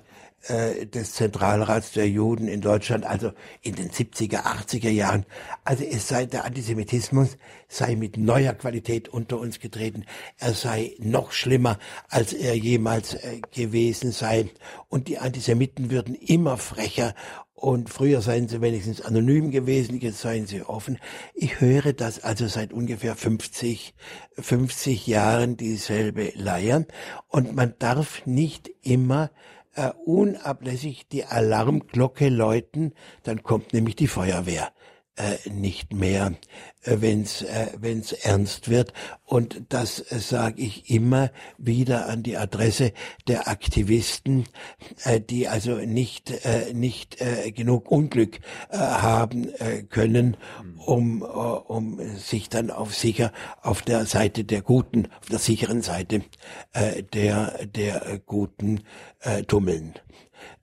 äh, des Zentralrats der Juden in Deutschland, also in den 70er, 80er Jahren. Also es sei der Antisemitismus sei mit neuer Qualität unter uns getreten. Er sei noch schlimmer, als er jemals äh, gewesen sei. Und die Antisemiten würden immer frecher und früher seien sie wenigstens anonym gewesen, jetzt seien sie offen. Ich höre das also seit ungefähr 50, 50 Jahren dieselbe Leier und man darf nicht immer äh, unablässig die Alarmglocke läuten, dann kommt nämlich die Feuerwehr äh, nicht mehr, äh, wenn's äh, wenn's ernst wird. Und das äh, sage ich immer wieder an die Adresse der Aktivisten, äh, die also nicht äh, nicht äh, genug Unglück äh, haben äh, können, um äh, um sich dann auf sicher auf der Seite der Guten, auf der sicheren Seite äh, der der Guten äh, tummeln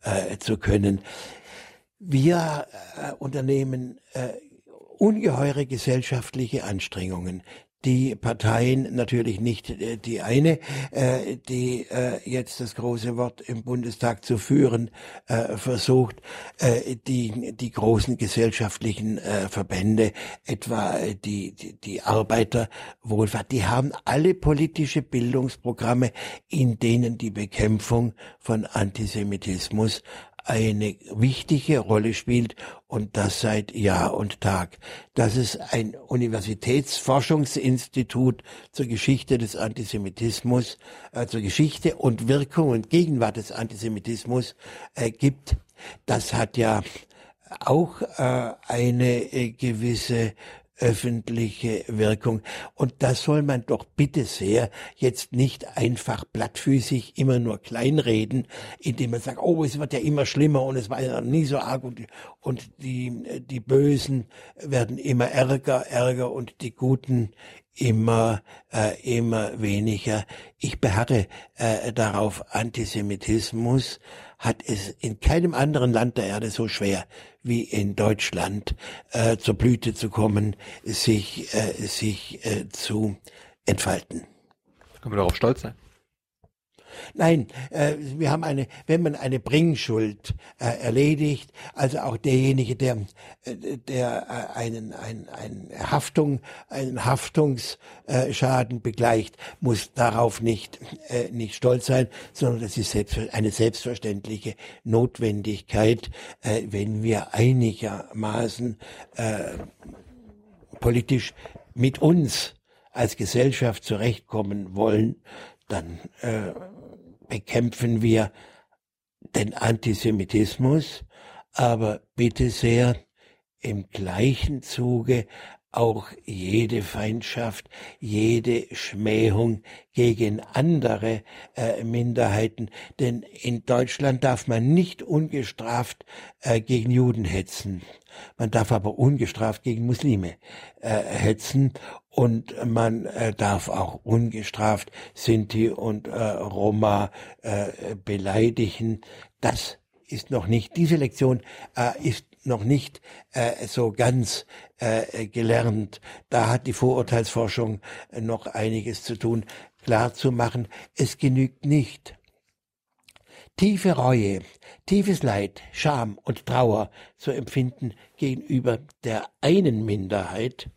äh, zu können. Wir äh, unternehmen äh, ungeheure gesellschaftliche Anstrengungen. Die Parteien natürlich nicht äh, die eine, äh, die äh, jetzt das große Wort im Bundestag zu führen äh, versucht, äh, die die großen gesellschaftlichen äh, Verbände, etwa die die, die Arbeiterwohlfahrt, die haben alle politische Bildungsprogramme, in denen die Bekämpfung von Antisemitismus eine wichtige Rolle spielt und das seit Jahr und Tag. Dass es ein Universitätsforschungsinstitut zur Geschichte des Antisemitismus, äh, zur Geschichte und Wirkung und Gegenwart des Antisemitismus äh, gibt, das hat ja auch äh, eine äh, gewisse öffentliche Wirkung. Und das soll man doch bitte sehr jetzt nicht einfach plattfüßig immer nur kleinreden, indem man sagt, oh, es wird ja immer schlimmer und es war ja nie so arg und, und die, die Bösen werden immer ärger, ärger und die Guten immer, äh, immer weniger. Ich beharre äh, darauf, Antisemitismus hat es in keinem anderen Land der Erde so schwer wie in Deutschland äh, zur Blüte zu kommen, sich, äh, sich äh, zu entfalten. Können wir darauf stolz sein? Nein, äh, wir haben eine, wenn man eine Bringschuld äh, erledigt, also auch derjenige, der, äh, der äh, einen, ein, ein Haftung, einen Haftungsschaden begleicht, muss darauf nicht, äh, nicht stolz sein, sondern das ist selbst, eine selbstverständliche Notwendigkeit, äh, wenn wir einigermaßen äh, politisch mit uns als Gesellschaft zurechtkommen wollen, dann äh, bekämpfen wir den Antisemitismus, aber bitte sehr im gleichen Zuge auch jede Feindschaft, jede Schmähung gegen andere äh, Minderheiten. Denn in Deutschland darf man nicht ungestraft äh, gegen Juden hetzen. Man darf aber ungestraft gegen Muslime äh, hetzen und man äh, darf auch ungestraft Sinti und äh, Roma äh, beleidigen. Das ist noch nicht, diese Lektion äh, ist noch nicht äh, so ganz äh, gelernt. Da hat die Vorurteilsforschung äh, noch einiges zu tun, klar zu machen, es genügt nicht. Tiefe Reue, tiefes Leid, Scham und Trauer zu empfinden gegenüber der einen Minderheit,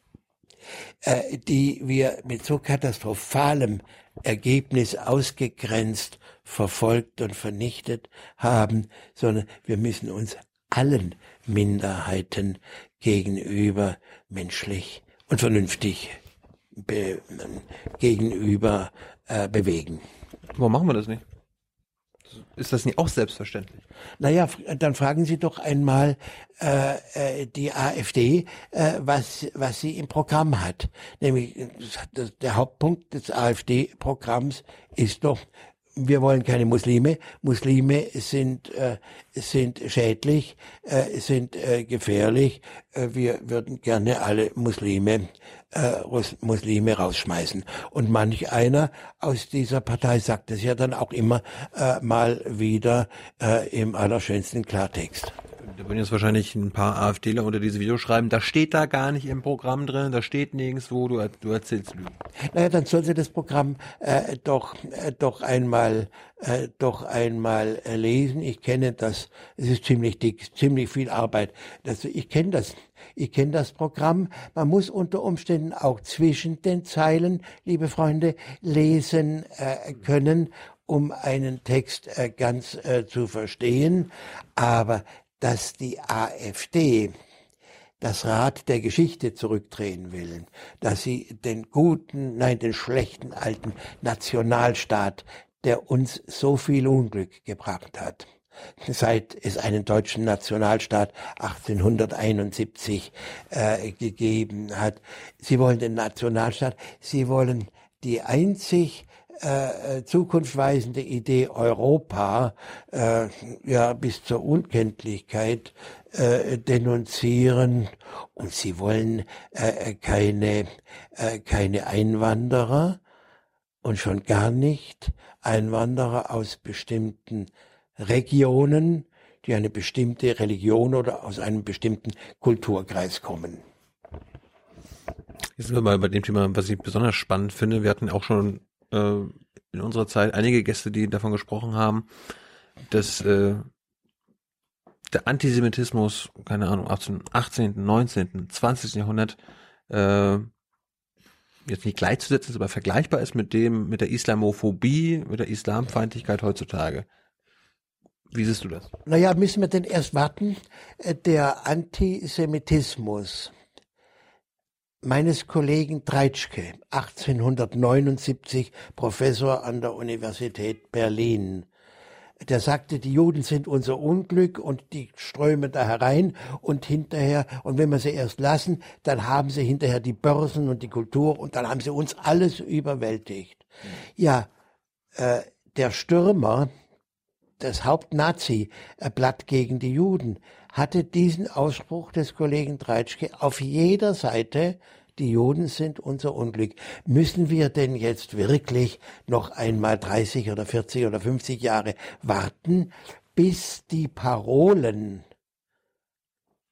äh, die wir mit so katastrophalem Ergebnis ausgegrenzt, verfolgt und vernichtet haben, sondern wir müssen uns allen Minderheiten gegenüber menschlich und vernünftig be, gegenüber äh, bewegen. Warum machen wir das nicht? ist das nicht auch selbstverständlich? Naja, dann fragen Sie doch einmal äh, äh die AfD, äh, was, was sie im Programm hat. Nämlich der Hauptpunkt des AfD-Programms ist doch wir wollen keine Muslime. Muslime sind, äh, sind schädlich, äh, sind äh, gefährlich. Äh, wir würden gerne alle Muslime, äh, Muslime rausschmeißen. Und manch einer aus dieser Partei sagt es ja dann auch immer äh, mal wieder im allerschönsten Klartext da würden jetzt wahrscheinlich ein paar AfDler unter diese Video schreiben, das steht da gar nicht im Programm drin, das steht nirgendwo, du, du erzählst Lügen. Naja, dann soll sie das Programm äh, doch, äh, doch einmal, äh, doch einmal äh, lesen. Ich kenne das, es ist ziemlich dick, ziemlich viel Arbeit. Das, ich kenne das. Ich kenne das Programm. Man muss unter Umständen auch zwischen den Zeilen, liebe Freunde, lesen äh, können um einen Text äh, ganz äh, zu verstehen. Aber dass die AfD das Rad der Geschichte zurückdrehen will, dass sie den guten, nein, den schlechten alten Nationalstaat, der uns so viel Unglück gebracht hat, seit es einen deutschen Nationalstaat 1871 äh, gegeben hat. Sie wollen den Nationalstaat, sie wollen die einzig äh, äh, zukunftsweisende Idee Europa äh, ja bis zur Unkenntlichkeit äh, denunzieren und sie wollen äh, keine äh, keine Einwanderer und schon gar nicht Einwanderer aus bestimmten Regionen, die eine bestimmte Religion oder aus einem bestimmten Kulturkreis kommen. Jetzt sind wir mal bei dem Thema, was ich besonders spannend finde. Wir hatten auch schon äh, in unserer Zeit einige Gäste, die davon gesprochen haben, dass äh, der Antisemitismus, keine Ahnung, 18, 18., 19., 20. Jahrhundert äh, jetzt nicht gleichzusetzen ist, aber vergleichbar ist mit dem, mit der Islamophobie, mit der Islamfeindlichkeit heutzutage. Wie siehst du das? Naja, müssen wir denn erst warten? Äh, der Antisemitismus meines Kollegen Treitschke, 1879 Professor an der Universität Berlin. Der sagte, die Juden sind unser Unglück und die strömen da herein und hinterher, und wenn wir sie erst lassen, dann haben sie hinterher die Börsen und die Kultur und dann haben sie uns alles überwältigt. Ja, äh, der Stürmer, das Hauptnazi-Blatt gegen die Juden, hatte diesen Ausspruch des Kollegen Treitschke auf jeder Seite, die Juden sind unser Unglück. Müssen wir denn jetzt wirklich noch einmal 30 oder 40 oder 50 Jahre warten, bis die Parolen,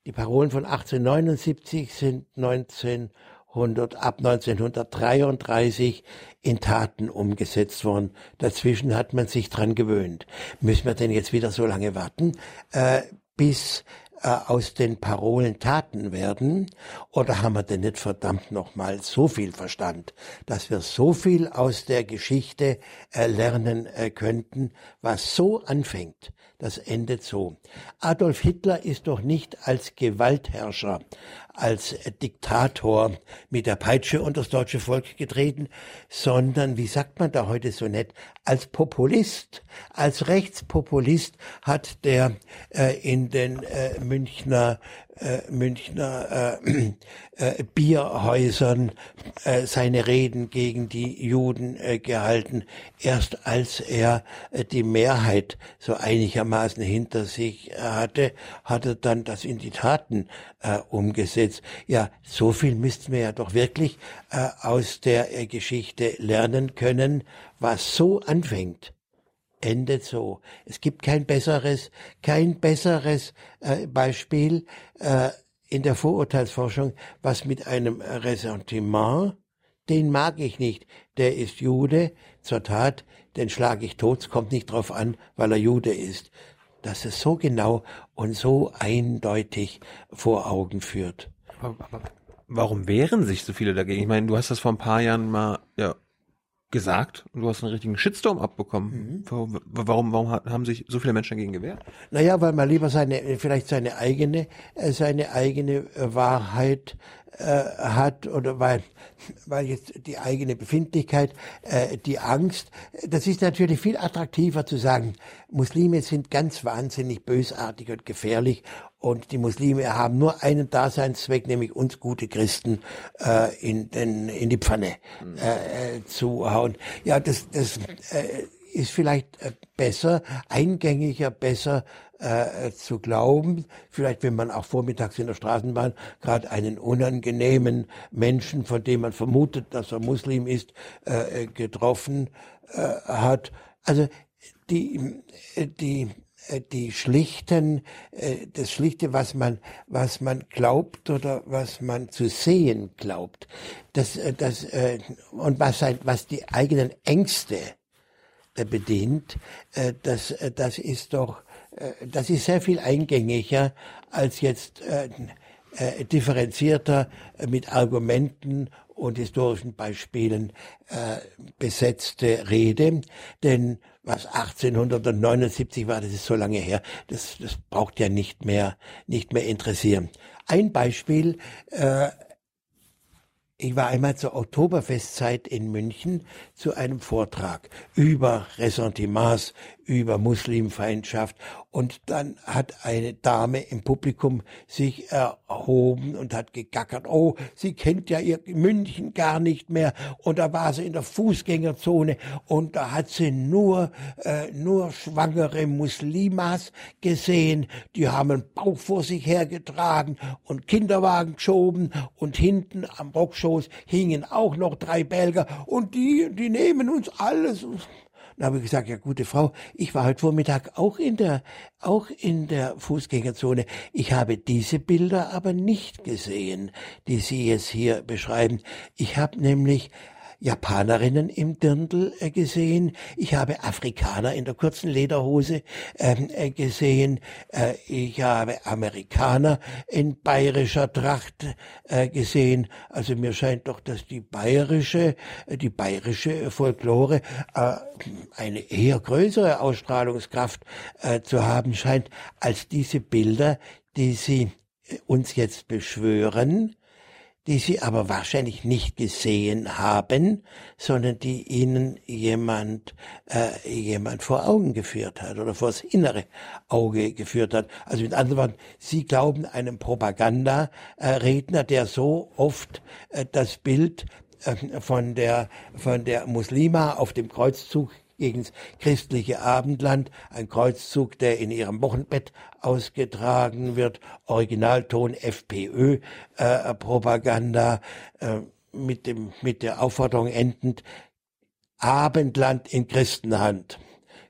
die Parolen von 1879 sind 1900, ab 1933 in Taten umgesetzt worden. Dazwischen hat man sich dran gewöhnt. Müssen wir denn jetzt wieder so lange warten, äh, bis äh, aus den Parolen Taten werden? Oder haben wir denn nicht verdammt nochmal so viel Verstand, dass wir so viel aus der Geschichte äh, lernen äh, könnten, was so anfängt, das endet so. Adolf Hitler ist doch nicht als Gewaltherrscher, als Diktator mit der Peitsche unter das deutsche Volk getreten, sondern, wie sagt man da heute so nett, als Populist, als Rechtspopulist hat der äh, in den äh, Münchner äh, Münchner äh, äh, Bierhäusern äh, seine Reden gegen die Juden äh, gehalten. Erst als er äh, die Mehrheit so einigermaßen hinter sich äh, hatte, hat er dann das in die Taten äh, umgesetzt. Ja, so viel müssten wir ja doch wirklich äh, aus der äh, Geschichte lernen können, was so anfängt endet so. Es gibt kein besseres, kein besseres äh, Beispiel äh, in der Vorurteilsforschung, was mit einem Ressentiment, den mag ich nicht, der ist Jude, zur Tat, den schlage ich tot, es kommt nicht drauf an, weil er Jude ist, dass es so genau und so eindeutig vor Augen führt. Warum wehren sich so viele dagegen? Ich meine, du hast das vor ein paar Jahren mal ja, gesagt und du hast einen richtigen Shitstorm abbekommen. Mhm. Warum, warum haben sich so viele Menschen dagegen gewehrt? Naja, weil man lieber seine, vielleicht seine eigene, äh, seine eigene äh, Wahrheit äh, hat oder weil, weil jetzt die eigene Befindlichkeit, äh, die Angst, das ist natürlich viel attraktiver zu sagen, Muslime sind ganz wahnsinnig bösartig und gefährlich und die Muslime haben nur einen Daseinszweck, nämlich uns gute Christen äh, in, den, in die Pfanne äh, äh zu hauen. Ja, das, das äh, ist vielleicht äh, besser, eingängiger, besser äh, zu glauben. Vielleicht, wenn man auch vormittags in der Straßenbahn gerade einen unangenehmen Menschen, von dem man vermutet, dass er Muslim ist, äh, getroffen äh, hat. Also die, die die schlichten, das schlichte, was man, was man glaubt oder was man zu sehen glaubt, das, das, und was, was die eigenen Ängste bedient, das, das ist doch äh, das ist sehr viel eingängiger als jetzt äh, äh, differenzierter äh, mit Argumenten und historischen Beispielen äh, besetzte Rede. Denn was 1879 war, das ist so lange her, das, das braucht ja nicht mehr, nicht mehr interessieren. Ein Beispiel, äh, ich war einmal zur Oktoberfestzeit in München zu einem Vortrag über Ressentiments, über Muslimfeindschaft. Und dann hat eine Dame im Publikum sich erhoben und hat gegackert, oh, sie kennt ja ihr München gar nicht mehr. Und da war sie in der Fußgängerzone. Und da hat sie nur, äh, nur schwangere Muslimas gesehen, die haben einen Bauch vor sich hergetragen und Kinderwagen geschoben. Und hinten am Rockschoß hingen auch noch drei Belger. Und die, die nehmen uns alles dann habe ich gesagt, ja gute Frau, ich war heute Vormittag auch in der, auch in der Fußgängerzone. Ich habe diese Bilder aber nicht gesehen, die Sie jetzt hier beschreiben. Ich habe nämlich Japanerinnen im Dirndl äh, gesehen, ich habe Afrikaner in der kurzen Lederhose ähm, äh, gesehen, äh, ich habe Amerikaner in bayerischer Tracht gesehen. Also mir scheint doch, dass die bayerische, die bayerische Folklore eine eher größere Ausstrahlungskraft zu haben scheint als diese Bilder, die sie uns jetzt beschwören die sie aber wahrscheinlich nicht gesehen haben, sondern die ihnen jemand, äh, jemand vor Augen geführt hat oder vors innere Auge geführt hat. Also mit anderen Worten, sie glauben einem Propagandaredner, der so oft äh, das Bild äh, von der, von der Muslima auf dem Kreuzzug gegen das christliche Abendland, ein Kreuzzug, der in ihrem Wochenbett ausgetragen wird, Originalton FPÖ-Propaganda, äh, äh, mit, mit der Aufforderung endend, Abendland in Christenhand.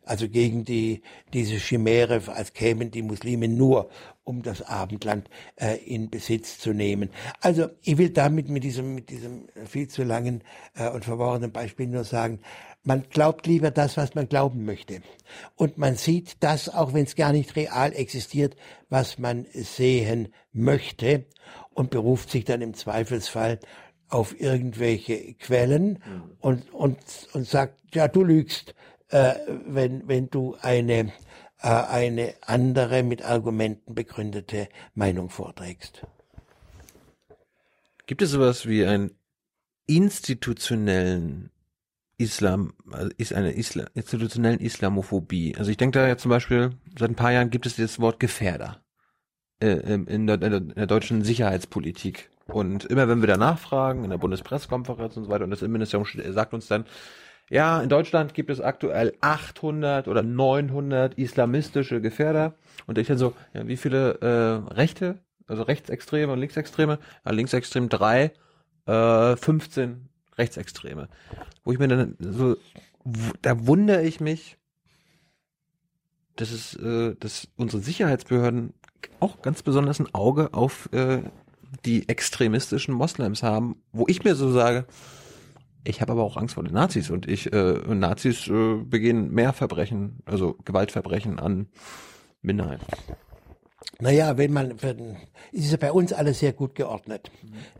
Also gegen die, diese Chimäre, als kämen die Muslime nur, um das Abendland äh, in Besitz zu nehmen. Also ich will damit mit diesem, mit diesem viel zu langen äh, und verworrenen Beispiel nur sagen, man glaubt lieber das, was man glauben möchte. Und man sieht das, auch wenn es gar nicht real existiert, was man sehen möchte und beruft sich dann im Zweifelsfall auf irgendwelche Quellen mhm. und, und, und sagt, ja, du lügst, äh, wenn, wenn du eine, äh, eine andere mit Argumenten begründete Meinung vorträgst. Gibt es sowas wie einen institutionellen Islam, also ist eine Islam, institutionellen Islamophobie. Also ich denke da ja zum Beispiel, seit ein paar Jahren gibt es das Wort Gefährder äh, in, der, in der deutschen Sicherheitspolitik. Und immer wenn wir da nachfragen, in der Bundespressekonferenz und so weiter, und das Innenministerium sagt uns dann, ja, in Deutschland gibt es aktuell 800 oder 900 islamistische Gefährder. Und ich dann so, ja, wie viele äh, Rechte, also Rechtsextreme und Linksextreme? Ja, Linksextrem drei, äh, 15 Rechtsextreme. Wo ich mir dann so, da wundere ich mich, dass es, äh, dass unsere Sicherheitsbehörden auch ganz besonders ein Auge auf äh, die extremistischen Moslems haben, wo ich mir so sage, ich habe aber auch Angst vor den Nazis und ich äh, Nazis äh, begehen mehr Verbrechen, also Gewaltverbrechen an Minderheiten. Naja, wenn man für ist ja bei uns alles sehr gut geordnet.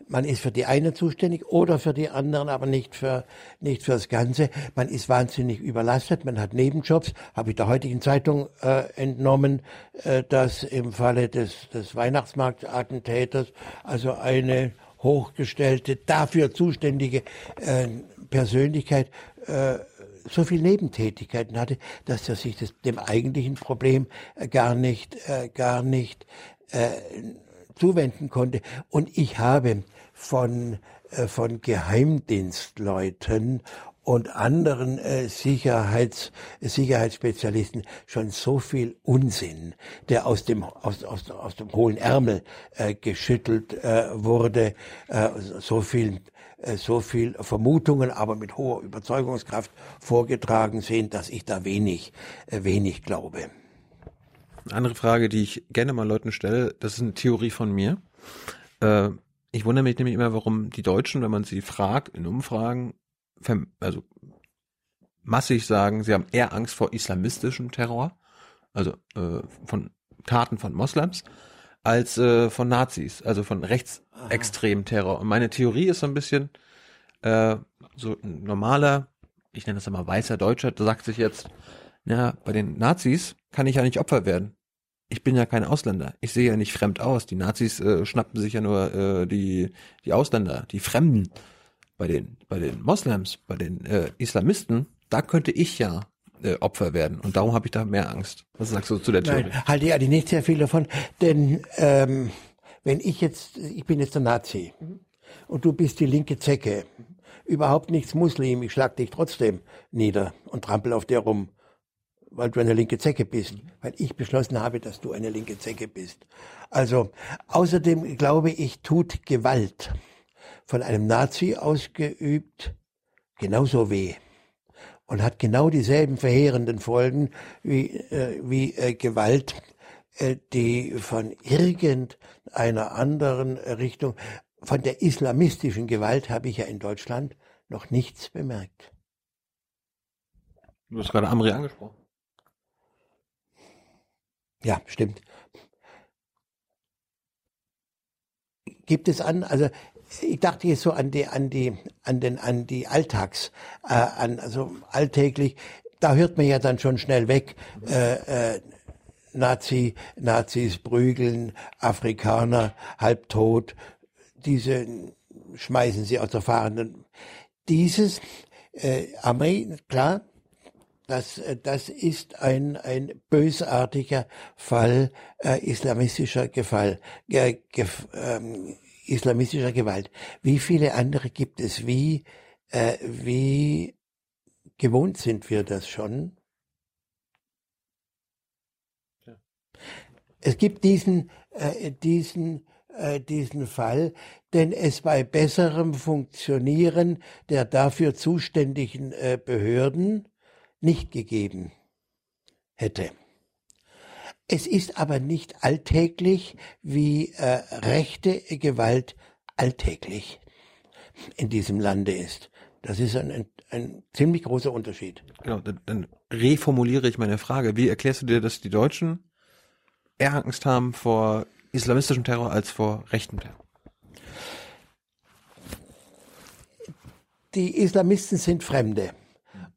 Man ist für die eine zuständig oder für die anderen, aber nicht für, nicht fürs Ganze. Man ist wahnsinnig überlastet, man hat Nebenjobs. Habe ich der heutigen Zeitung äh, entnommen, äh, dass im Falle des, des Weihnachtsmarktattentäters also eine hochgestellte, dafür zuständige äh, Persönlichkeit äh, so viel Nebentätigkeiten hatte, dass er sich das, dem eigentlichen Problem äh, gar nicht, äh, gar nicht äh, zuwenden konnte. Und ich habe von, äh, von Geheimdienstleuten und anderen äh, Sicherheits, Sicherheitsspezialisten schon so viel Unsinn, der aus dem, aus, aus, aus dem hohlen Ärmel äh, geschüttelt äh, wurde, äh, so viel so viel Vermutungen, aber mit hoher Überzeugungskraft vorgetragen sind, dass ich da wenig, äh, wenig glaube. Eine andere Frage, die ich gerne mal Leuten stelle, das ist eine Theorie von mir. Äh, ich wundere mich nämlich immer, warum die Deutschen, wenn man sie fragt in Umfragen, also massig sagen, sie haben eher Angst vor islamistischem Terror, also äh, von Taten von Moslems, als äh, von Nazis, also von rechtsextremen Terror. Und meine Theorie ist so ein bisschen, äh, so ein normaler, ich nenne das immer weißer Deutscher, der sagt sich jetzt, ja, bei den Nazis kann ich ja nicht Opfer werden. Ich bin ja kein Ausländer. Ich sehe ja nicht fremd aus. Die Nazis äh, schnappen sich ja nur äh, die, die Ausländer, die Fremden bei den, bei den Moslems, bei den äh, Islamisten, da könnte ich ja äh, Opfer werden. Und darum habe ich da mehr Angst. Was sagst du zu der Theorie? Nein, halte ich eigentlich nicht sehr viel davon. Denn ähm, wenn ich jetzt, ich bin jetzt der Nazi und du bist die linke Zecke, überhaupt nichts Muslim, ich schlag dich trotzdem nieder und trampel auf dir rum, weil du eine linke Zecke bist, weil ich beschlossen habe, dass du eine linke Zecke bist. Also außerdem glaube ich, tut Gewalt von einem Nazi ausgeübt genauso weh und hat genau dieselben verheerenden Folgen wie, äh, wie äh, Gewalt, äh, die von irgendeiner anderen Richtung, von der islamistischen Gewalt habe ich ja in Deutschland noch nichts bemerkt. Du hast gerade Amri angesprochen. Ja, stimmt. Gibt es an, also ich dachte jetzt so an die, an die, an den, an die Alltags, äh, an, also alltäglich, da hört man ja dann schon schnell weg, äh, äh, Nazi, Nazis prügeln, Afrikaner halbtot, diese schmeißen sie aus der fahrenden. Dieses, äh, Amri, klar, das, das ist ein, ein bösartiger Fall äh, islamistischer Gefall, äh, gef, ähm, islamistischer Gewalt. Wie viele andere gibt es? Wie, äh, wie gewohnt sind wir das schon? Ja. Es gibt diesen, äh, diesen, äh, diesen Fall, denn es bei besserem Funktionieren der dafür zuständigen äh, Behörden nicht gegeben hätte. Es ist aber nicht alltäglich, wie äh, rechte Gewalt alltäglich in diesem Lande ist. Das ist ein, ein, ein ziemlich großer Unterschied. Genau, dann, dann reformuliere ich meine Frage. Wie erklärst du dir, dass die Deutschen eher Angst haben vor islamistischem Terror als vor rechtem Terror? Die Islamisten sind Fremde.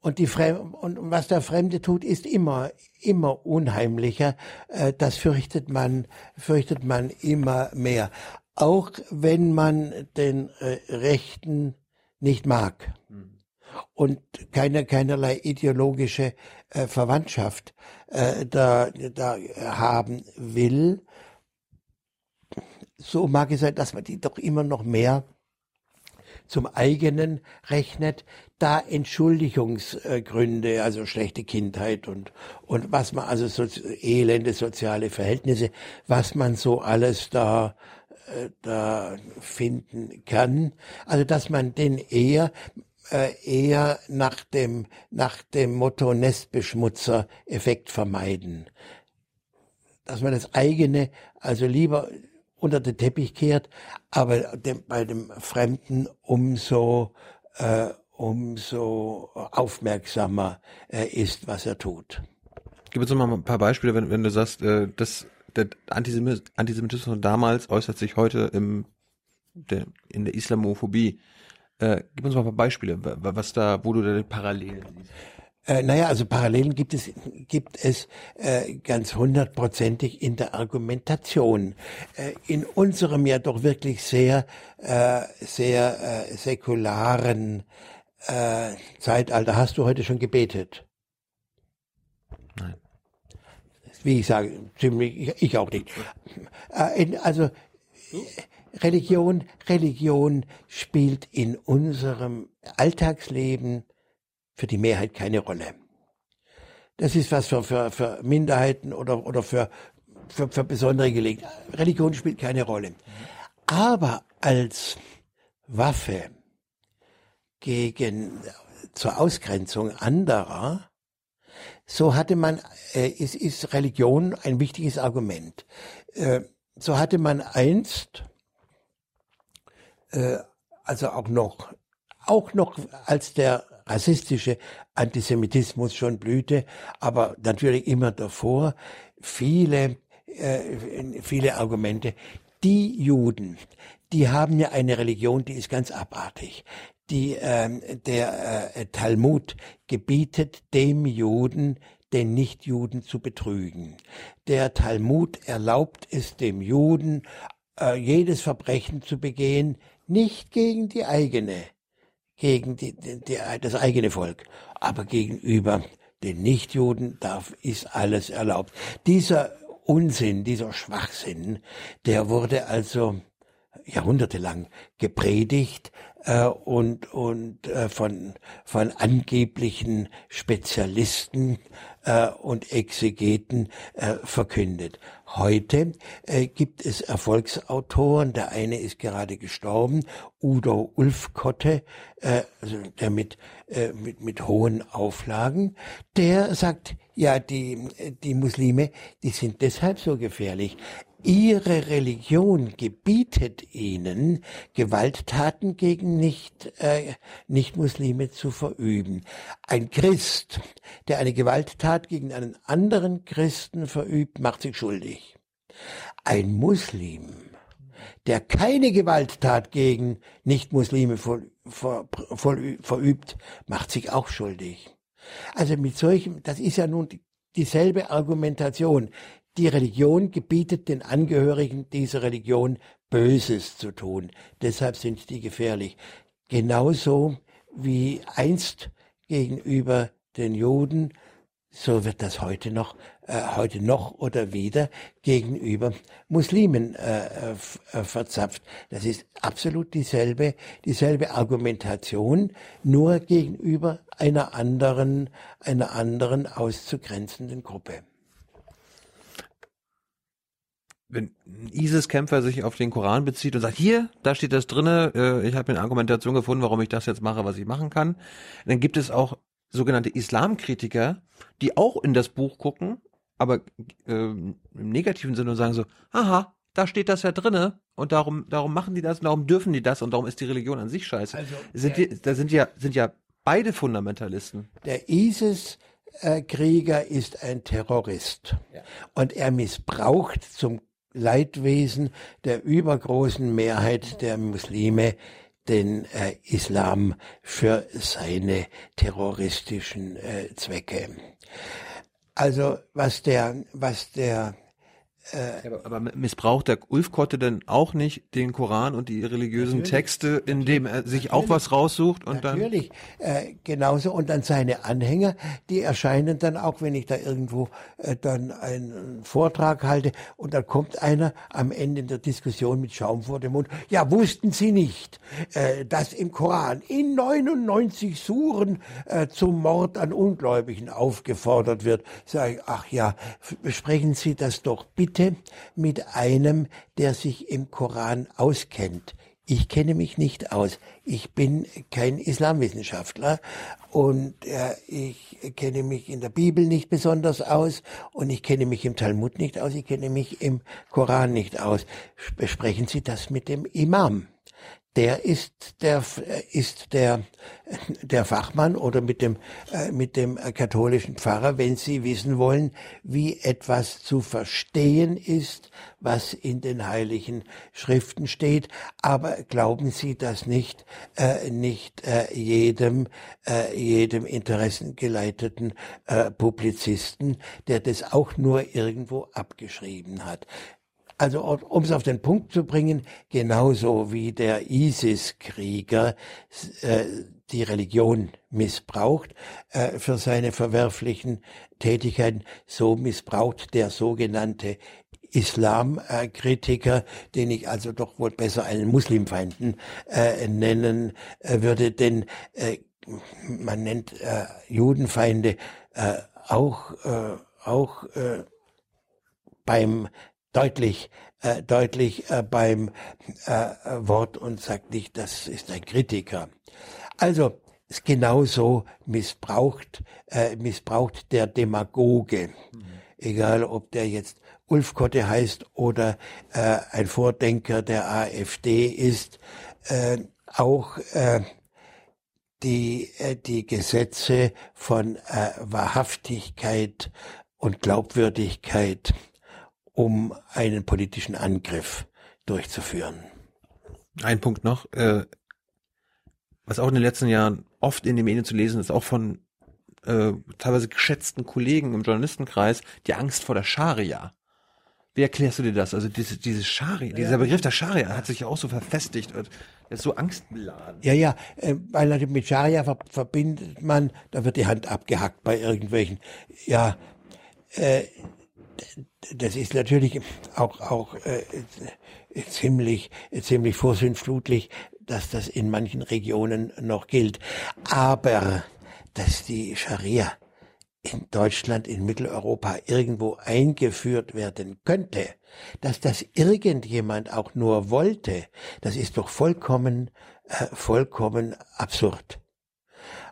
Und, die und was der Fremde tut, ist immer, immer unheimlicher. Äh, das fürchtet man, fürchtet man immer mehr. Auch wenn man den äh, Rechten nicht mag und keine, keinerlei ideologische äh, Verwandtschaft da, da haben will, so mag es sein, dass man die doch immer noch mehr zum eigenen rechnet, da Entschuldigungsgründe, also schlechte Kindheit und, und was man, also so, elende soziale Verhältnisse, was man so alles da, äh, da finden kann. Also, dass man den eher, äh, eher nach dem, nach dem Motto Nestbeschmutzer-Effekt vermeiden. Dass man das eigene, also lieber unter den Teppich kehrt, aber dem, bei dem Fremden umso, äh, umso aufmerksamer äh, ist, was er tut. Gib uns noch mal ein paar Beispiele, wenn, wenn du sagst, äh, dass der Antisemitismus von damals äußert sich heute im, der, in der Islamophobie. Äh, gib uns mal ein paar Beispiele, was da, wo du da Parallelen siehst. Äh, naja, also Parallelen gibt es, gibt es äh, ganz hundertprozentig in der Argumentation. Äh, in unserem ja doch wirklich sehr, äh, sehr äh, säkularen äh, Zeitalter. Hast du heute schon gebetet? Nein. Wie ich sage, ziemlich, ich, auch nicht. Äh, in, also Religion, Religion spielt in unserem Alltagsleben für die Mehrheit keine Rolle. Das ist was für, für, für Minderheiten oder, oder für, für, für besondere Gelegenheiten. Religion spielt keine Rolle. Aber als Waffe gegen, zur Ausgrenzung anderer, so hatte man, äh, ist, ist Religion ein wichtiges Argument. Äh, so hatte man einst, äh, also auch noch, auch noch als der rassistische Antisemitismus schon blühte, aber natürlich immer davor viele, äh, viele Argumente. Die Juden, die haben ja eine Religion, die ist ganz abartig. Die, äh, der äh, Talmud gebietet dem Juden, den Nichtjuden zu betrügen. Der Talmud erlaubt es dem Juden, äh, jedes Verbrechen zu begehen, nicht gegen die eigene, gegen die, die, das eigene Volk, aber gegenüber den Nichtjuden darf, ist alles erlaubt. Dieser Unsinn, dieser Schwachsinn, der wurde also jahrhundertelang gepredigt äh, und, und äh, von, von angeblichen Spezialisten äh, und Exegeten äh, verkündet. Heute äh, gibt es Erfolgsautoren, der eine ist gerade gestorben, Udo Ulfkotte, äh, also der mit, äh, mit, mit hohen Auflagen, der sagt, ja, die, die Muslime, die sind deshalb so gefährlich. Ihre Religion gebietet ihnen, Gewalttaten gegen nicht, äh, Nicht-Muslime zu verüben. Ein Christ, der eine Gewalttat gegen einen anderen Christen verübt, macht sich schuldig. Ein Muslim, der keine Gewalttat gegen Nicht-Muslime ver, ver, ver, verübt, macht sich auch schuldig. Also mit solchem, das ist ja nun dieselbe Argumentation. Die Religion gebietet den Angehörigen dieser Religion Böses zu tun. Deshalb sind die gefährlich. Genauso wie einst gegenüber den Juden, so wird das heute noch, äh, heute noch oder wieder gegenüber Muslimen äh, äh, verzapft. Das ist absolut dieselbe, dieselbe Argumentation, nur gegenüber einer anderen, einer anderen auszugrenzenden Gruppe. Wenn ein ISIS-Kämpfer sich auf den Koran bezieht und sagt, hier, da steht das drinne, äh, ich habe eine Argumentation gefunden, warum ich das jetzt mache, was ich machen kann, dann gibt es auch sogenannte Islamkritiker, die auch in das Buch gucken, aber äh, im negativen Sinne und sagen so, aha, da steht das ja drinne und darum, darum machen die das und darum dürfen die das und darum ist die Religion an sich scheiße. Also, sind die, da sind ja, sind ja beide Fundamentalisten. Der ISIS Krieger ist ein Terrorist ja. und er missbraucht zum Leidwesen der übergroßen Mehrheit der Muslime den äh, Islam für seine terroristischen äh, Zwecke. Also was der, was der äh, aber, aber missbraucht der Ulfkotte denn auch nicht den Koran und die religiösen natürlich, Texte, indem er sich auch was raussucht und natürlich, dann? Natürlich, äh, genauso. Und dann seine Anhänger, die erscheinen dann auch, wenn ich da irgendwo äh, dann einen Vortrag halte und dann kommt einer am Ende der Diskussion mit Schaum vor dem Mund. Ja, wussten Sie nicht, äh, dass im Koran in 99 Suren äh, zum Mord an Ungläubigen aufgefordert wird? Sag ich, ach ja, besprechen Sie das doch bitte Bitte mit einem, der sich im Koran auskennt. Ich kenne mich nicht aus. Ich bin kein Islamwissenschaftler und äh, ich kenne mich in der Bibel nicht besonders aus und ich kenne mich im Talmud nicht aus. Ich kenne mich im Koran nicht aus. Besprechen Sie das mit dem Imam. Der ist der ist der der Fachmann oder mit dem äh, mit dem katholischen Pfarrer, wenn Sie wissen wollen, wie etwas zu verstehen ist, was in den heiligen Schriften steht. Aber glauben Sie das nicht äh, nicht äh, jedem jedem interessengeleiteten Publizisten, der das auch nur irgendwo abgeschrieben hat. Also um es auf den Punkt zu bringen, genauso wie der ISIS-Krieger äh, die Religion missbraucht äh, für seine verwerflichen Tätigkeiten, so missbraucht der sogenannte Islamkritiker, den ich also doch wohl besser einen Muslimfeinden äh, nennen äh, würde, denn äh, man nennt äh, Judenfeinde äh, auch äh, auch äh, beim deutlich, äh, deutlich äh, beim äh, Wort und sagt nicht, das ist ein Kritiker. Also ist genauso missbraucht, äh, missbraucht der Demagoge, mhm. egal ob der jetzt Ulf Kotte heißt oder äh, ein Vordenker der AfD ist, äh, auch äh, die, äh, die Gesetze von äh, Wahrhaftigkeit und Glaubwürdigkeit um einen politischen Angriff durchzuführen. Ein Punkt noch, äh, was auch in den letzten Jahren oft in den Medien zu lesen ist, auch von äh, teilweise geschätzten Kollegen im Journalistenkreis, die Angst vor der Scharia. Wie erklärst du dir das? Also diese, diese Scharia, ja, dieser Begriff der Scharia hat sich ja auch so verfestigt und ist so angstbeladen. Ja, ja, äh, weil mit Scharia verbindet man, da wird die Hand abgehackt bei irgendwelchen, ja, äh, das ist natürlich auch, auch äh, ziemlich, ziemlich vorsintflutlich, dass das in manchen Regionen noch gilt. Aber dass die Scharia in Deutschland, in Mitteleuropa irgendwo eingeführt werden könnte, dass das irgendjemand auch nur wollte, das ist doch vollkommen, äh, vollkommen absurd.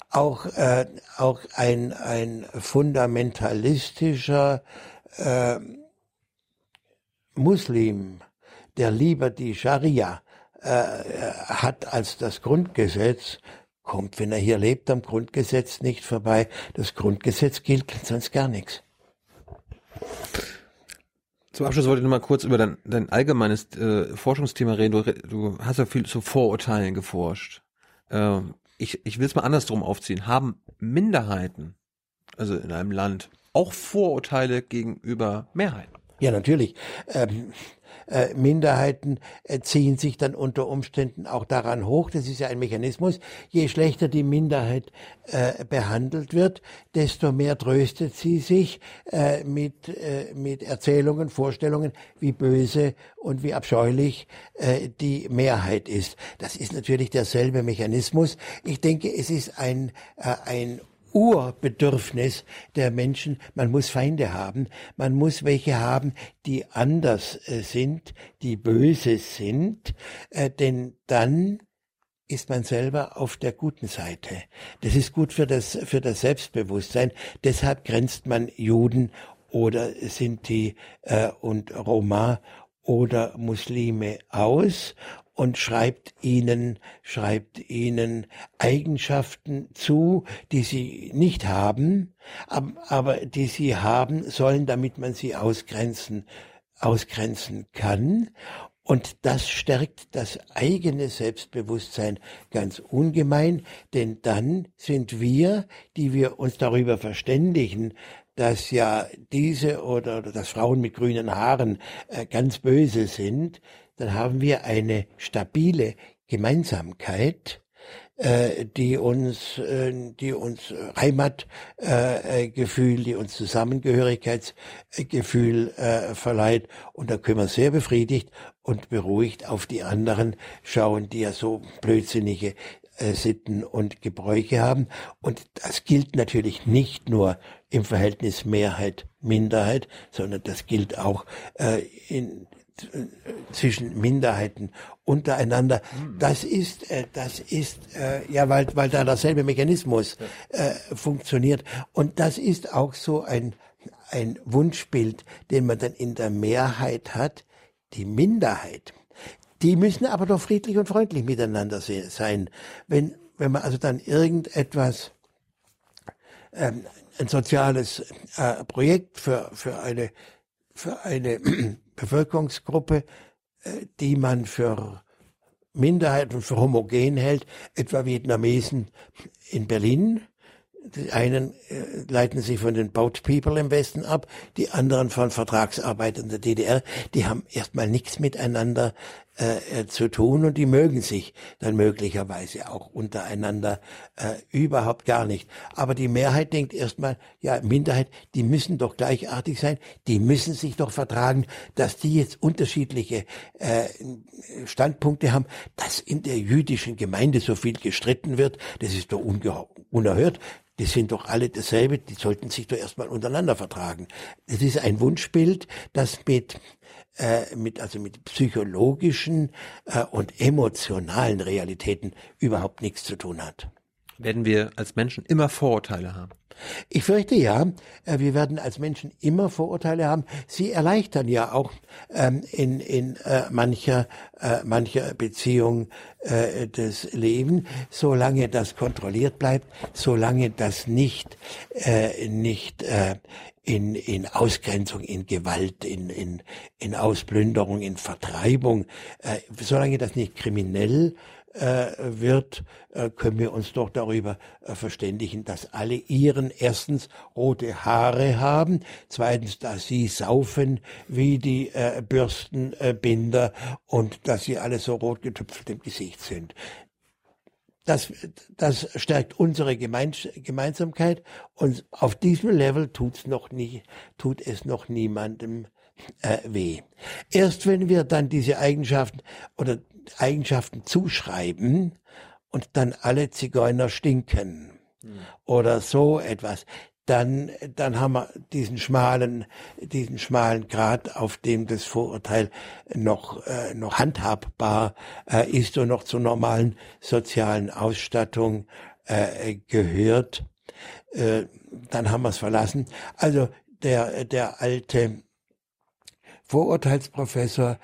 Auch, äh, auch ein, ein fundamentalistischer äh, Muslim, der lieber die Scharia äh, hat als das Grundgesetz, kommt, wenn er hier lebt, am Grundgesetz nicht vorbei. Das Grundgesetz gilt sonst gar nichts. Zum Abschluss wollte ich noch mal kurz über dein, dein allgemeines äh, Forschungsthema reden. Du, du, hast ja viel zu Vorurteilen geforscht. Ähm, ich ich will es mal andersrum aufziehen. Haben Minderheiten, also in einem Land, auch Vorurteile gegenüber Mehrheiten. Ja, natürlich. Ähm, äh, Minderheiten äh, ziehen sich dann unter Umständen auch daran hoch. Das ist ja ein Mechanismus. Je schlechter die Minderheit äh, behandelt wird, desto mehr tröstet sie sich äh, mit, äh, mit Erzählungen, Vorstellungen, wie böse und wie abscheulich die Mehrheit ist. Das ist natürlich derselbe Mechanismus. Ich denke, es ist ein, ein Urbedürfnis der Menschen. Man muss Feinde haben. Man muss welche haben, die anders äh, sind, die böse sind, äh, denn dann ist man selber auf der guten Seite. Das ist gut für das, für das Selbstbewusstsein. Deshalb grenzt man Juden oder Sinti äh, und Roma oder Muslime aus und schreibt ihnen, schreibt ihnen Eigenschaften zu, die sie nicht haben, aber die sie haben sollen, damit man sie ausgrenzen, ausgrenzen kann. Und das stärkt das eigene Selbstbewusstsein ganz ungemein, denn dann sind wir, die wir uns darüber verständigen, dass ja diese oder, dass Frauen mit grünen Haaren äh, ganz böse sind, dann haben wir eine stabile Gemeinsamkeit, äh, die uns, äh, die uns Heimatgefühl, äh, die uns Zusammengehörigkeitsgefühl verleiht. Und da können wir sehr befriedigt und beruhigt auf die anderen schauen, die ja so blödsinnige Sitten und Gebräuche haben. Und das gilt natürlich nicht nur im Verhältnis Mehrheit-Minderheit, sondern das gilt auch äh, in zwischen Minderheiten untereinander. Das ist, äh, das ist äh, ja, weil weil da derselbe Mechanismus äh, funktioniert und das ist auch so ein ein Wunschbild, den man dann in der Mehrheit hat. Die Minderheit, Die müssen aber doch friedlich und freundlich miteinander sein. Wenn, wenn man also dann irgendetwas, ähm, ein soziales äh, Projekt für, für eine, für eine Bevölkerungsgruppe, äh, die man für Minderheit und für homogen hält, etwa Vietnamesen in Berlin, die einen äh, leiten sich von den Boat People im Westen ab, die anderen von Vertragsarbeitern der DDR. Die haben erstmal nichts miteinander äh, äh, zu tun und die mögen sich dann möglicherweise auch untereinander äh, überhaupt gar nicht. Aber die Mehrheit denkt erstmal, ja, Minderheit, die müssen doch gleichartig sein, die müssen sich doch vertragen, dass die jetzt unterschiedliche äh, Standpunkte haben, dass in der jüdischen Gemeinde so viel gestritten wird, das ist doch unerhört die sind doch alle dasselbe, die sollten sich doch erstmal untereinander vertragen. Es ist ein Wunschbild, das mit äh, mit also mit psychologischen äh, und emotionalen Realitäten überhaupt nichts zu tun hat. Werden wir als Menschen immer Vorurteile haben? Ich fürchte ja, äh, wir werden als Menschen immer Vorurteile haben. Sie erleichtern ja auch ähm, in, in äh, mancher, äh, mancher Beziehung äh, das Leben, solange das kontrolliert bleibt, solange das nicht, äh, nicht äh, in, in Ausgrenzung, in Gewalt, in, in, in Ausplünderung, in Vertreibung, äh, solange das nicht kriminell äh, wird, äh, können wir uns doch darüber äh, verständigen, dass alle ihren erstens rote Haare haben, zweitens, dass sie saufen wie die äh, Bürstenbinder und dass sie alle so rot getüpfelt im Gesicht sind. Das, das stärkt unsere Gemeins Gemeinsamkeit und auf diesem Level tut's noch nie, tut es noch niemandem äh, weh. Erst wenn wir dann diese Eigenschaften oder Eigenschaften zuschreiben und dann alle Zigeuner stinken hm. oder so etwas, dann, dann haben wir diesen schmalen, diesen schmalen Grad, auf dem das Vorurteil noch, äh, noch handhabbar äh, ist und noch zur normalen sozialen Ausstattung äh, gehört. Äh, dann haben wir es verlassen. Also der, der alte Vorurteilsprofessor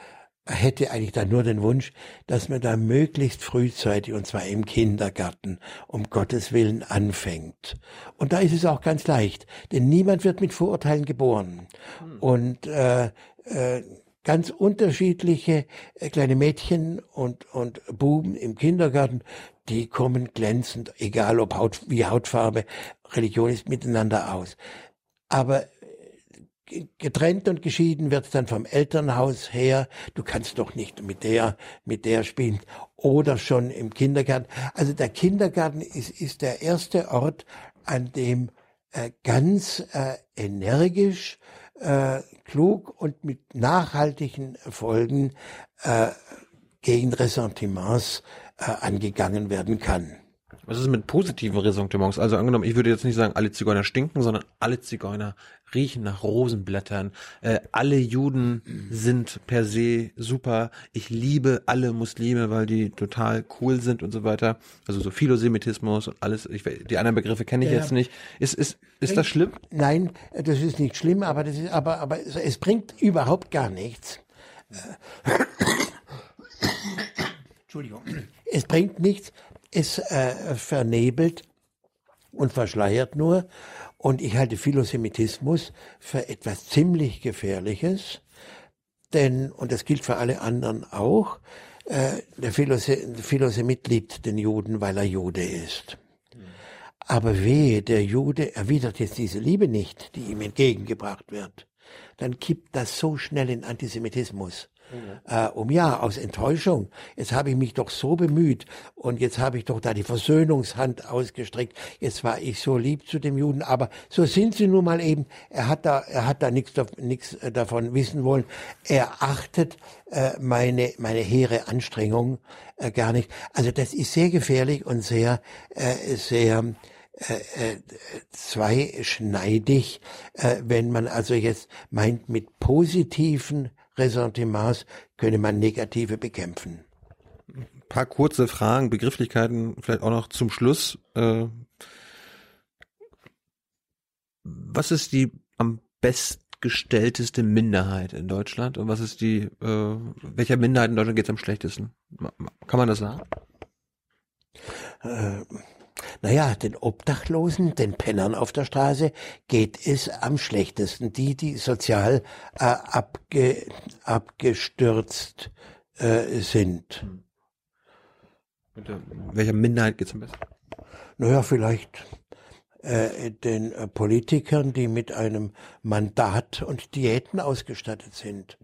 hätte eigentlich da nur den Wunsch, dass man da möglichst frühzeitig, und zwar im Kindergarten, um Gottes Willen anfängt. Und da ist es auch ganz leicht, denn niemand wird mit Vorurteilen geboren. Hm. Und äh, äh, ganz unterschiedliche äh, kleine Mädchen und, und Buben im Kindergarten, die kommen glänzend, egal ob Haut, wie Hautfarbe, Religion ist miteinander aus. Aber getrennt und geschieden wird dann vom Elternhaus her. Du kannst doch nicht mit der, mit der spielen. Oder schon im Kindergarten. Also der Kindergarten ist, ist der erste Ort, an dem äh, ganz äh, energisch, äh, klug und mit nachhaltigen Folgen äh, gegen Ressentiments äh, angegangen werden kann. Was ist mit positiven Ressentiments? Also angenommen, ich würde jetzt nicht sagen, alle Zigeuner stinken, sondern alle Zigeuner riechen nach Rosenblättern. Äh, alle Juden sind per se super. Ich liebe alle Muslime, weil die total cool sind und so weiter. Also so Philosemitismus und alles. Ich, die anderen Begriffe kenne ich ja. jetzt nicht. Ist, ist, ist das schlimm? Nein, das ist nicht schlimm, aber das ist, aber, aber es bringt überhaupt gar nichts. Entschuldigung. Es bringt nichts, es äh, vernebelt und verschleiert nur. Und ich halte Philosemitismus für etwas ziemlich Gefährliches, denn, und das gilt für alle anderen auch, äh, der Philosemit liebt den Juden, weil er Jude ist. Aber wehe, der Jude erwidert jetzt diese Liebe nicht, die ihm entgegengebracht wird. Dann kippt das so schnell in Antisemitismus äh, um ja, aus Enttäuschung. Jetzt habe ich mich doch so bemüht und jetzt habe ich doch da die Versöhnungshand ausgestreckt. Jetzt war ich so lieb zu dem Juden, aber so sind sie nun mal eben. Er hat da, er hat da nichts, nichts äh, davon wissen wollen. Er achtet äh, meine, meine hehre Anstrengung äh, gar nicht. Also das ist sehr gefährlich und sehr, äh, sehr, äh, äh, zweischneidig, äh, wenn man also jetzt meint, mit positiven Ressentiments könne man negative bekämpfen. Ein paar kurze Fragen, Begrifflichkeiten vielleicht auch noch zum Schluss. Äh, was ist die am besten schlechtgestellteste Minderheit in Deutschland und was ist die, äh, welcher Minderheit in Deutschland geht es am schlechtesten? Kann man das sagen? Äh, naja, den Obdachlosen, den Pennern auf der Straße geht es am schlechtesten. Die, die sozial äh, abge, abgestürzt äh, sind. Mit der, welcher Minderheit geht es am besten? Naja, vielleicht äh, den äh, Politikern, die mit einem Mandat und Diäten ausgestattet sind.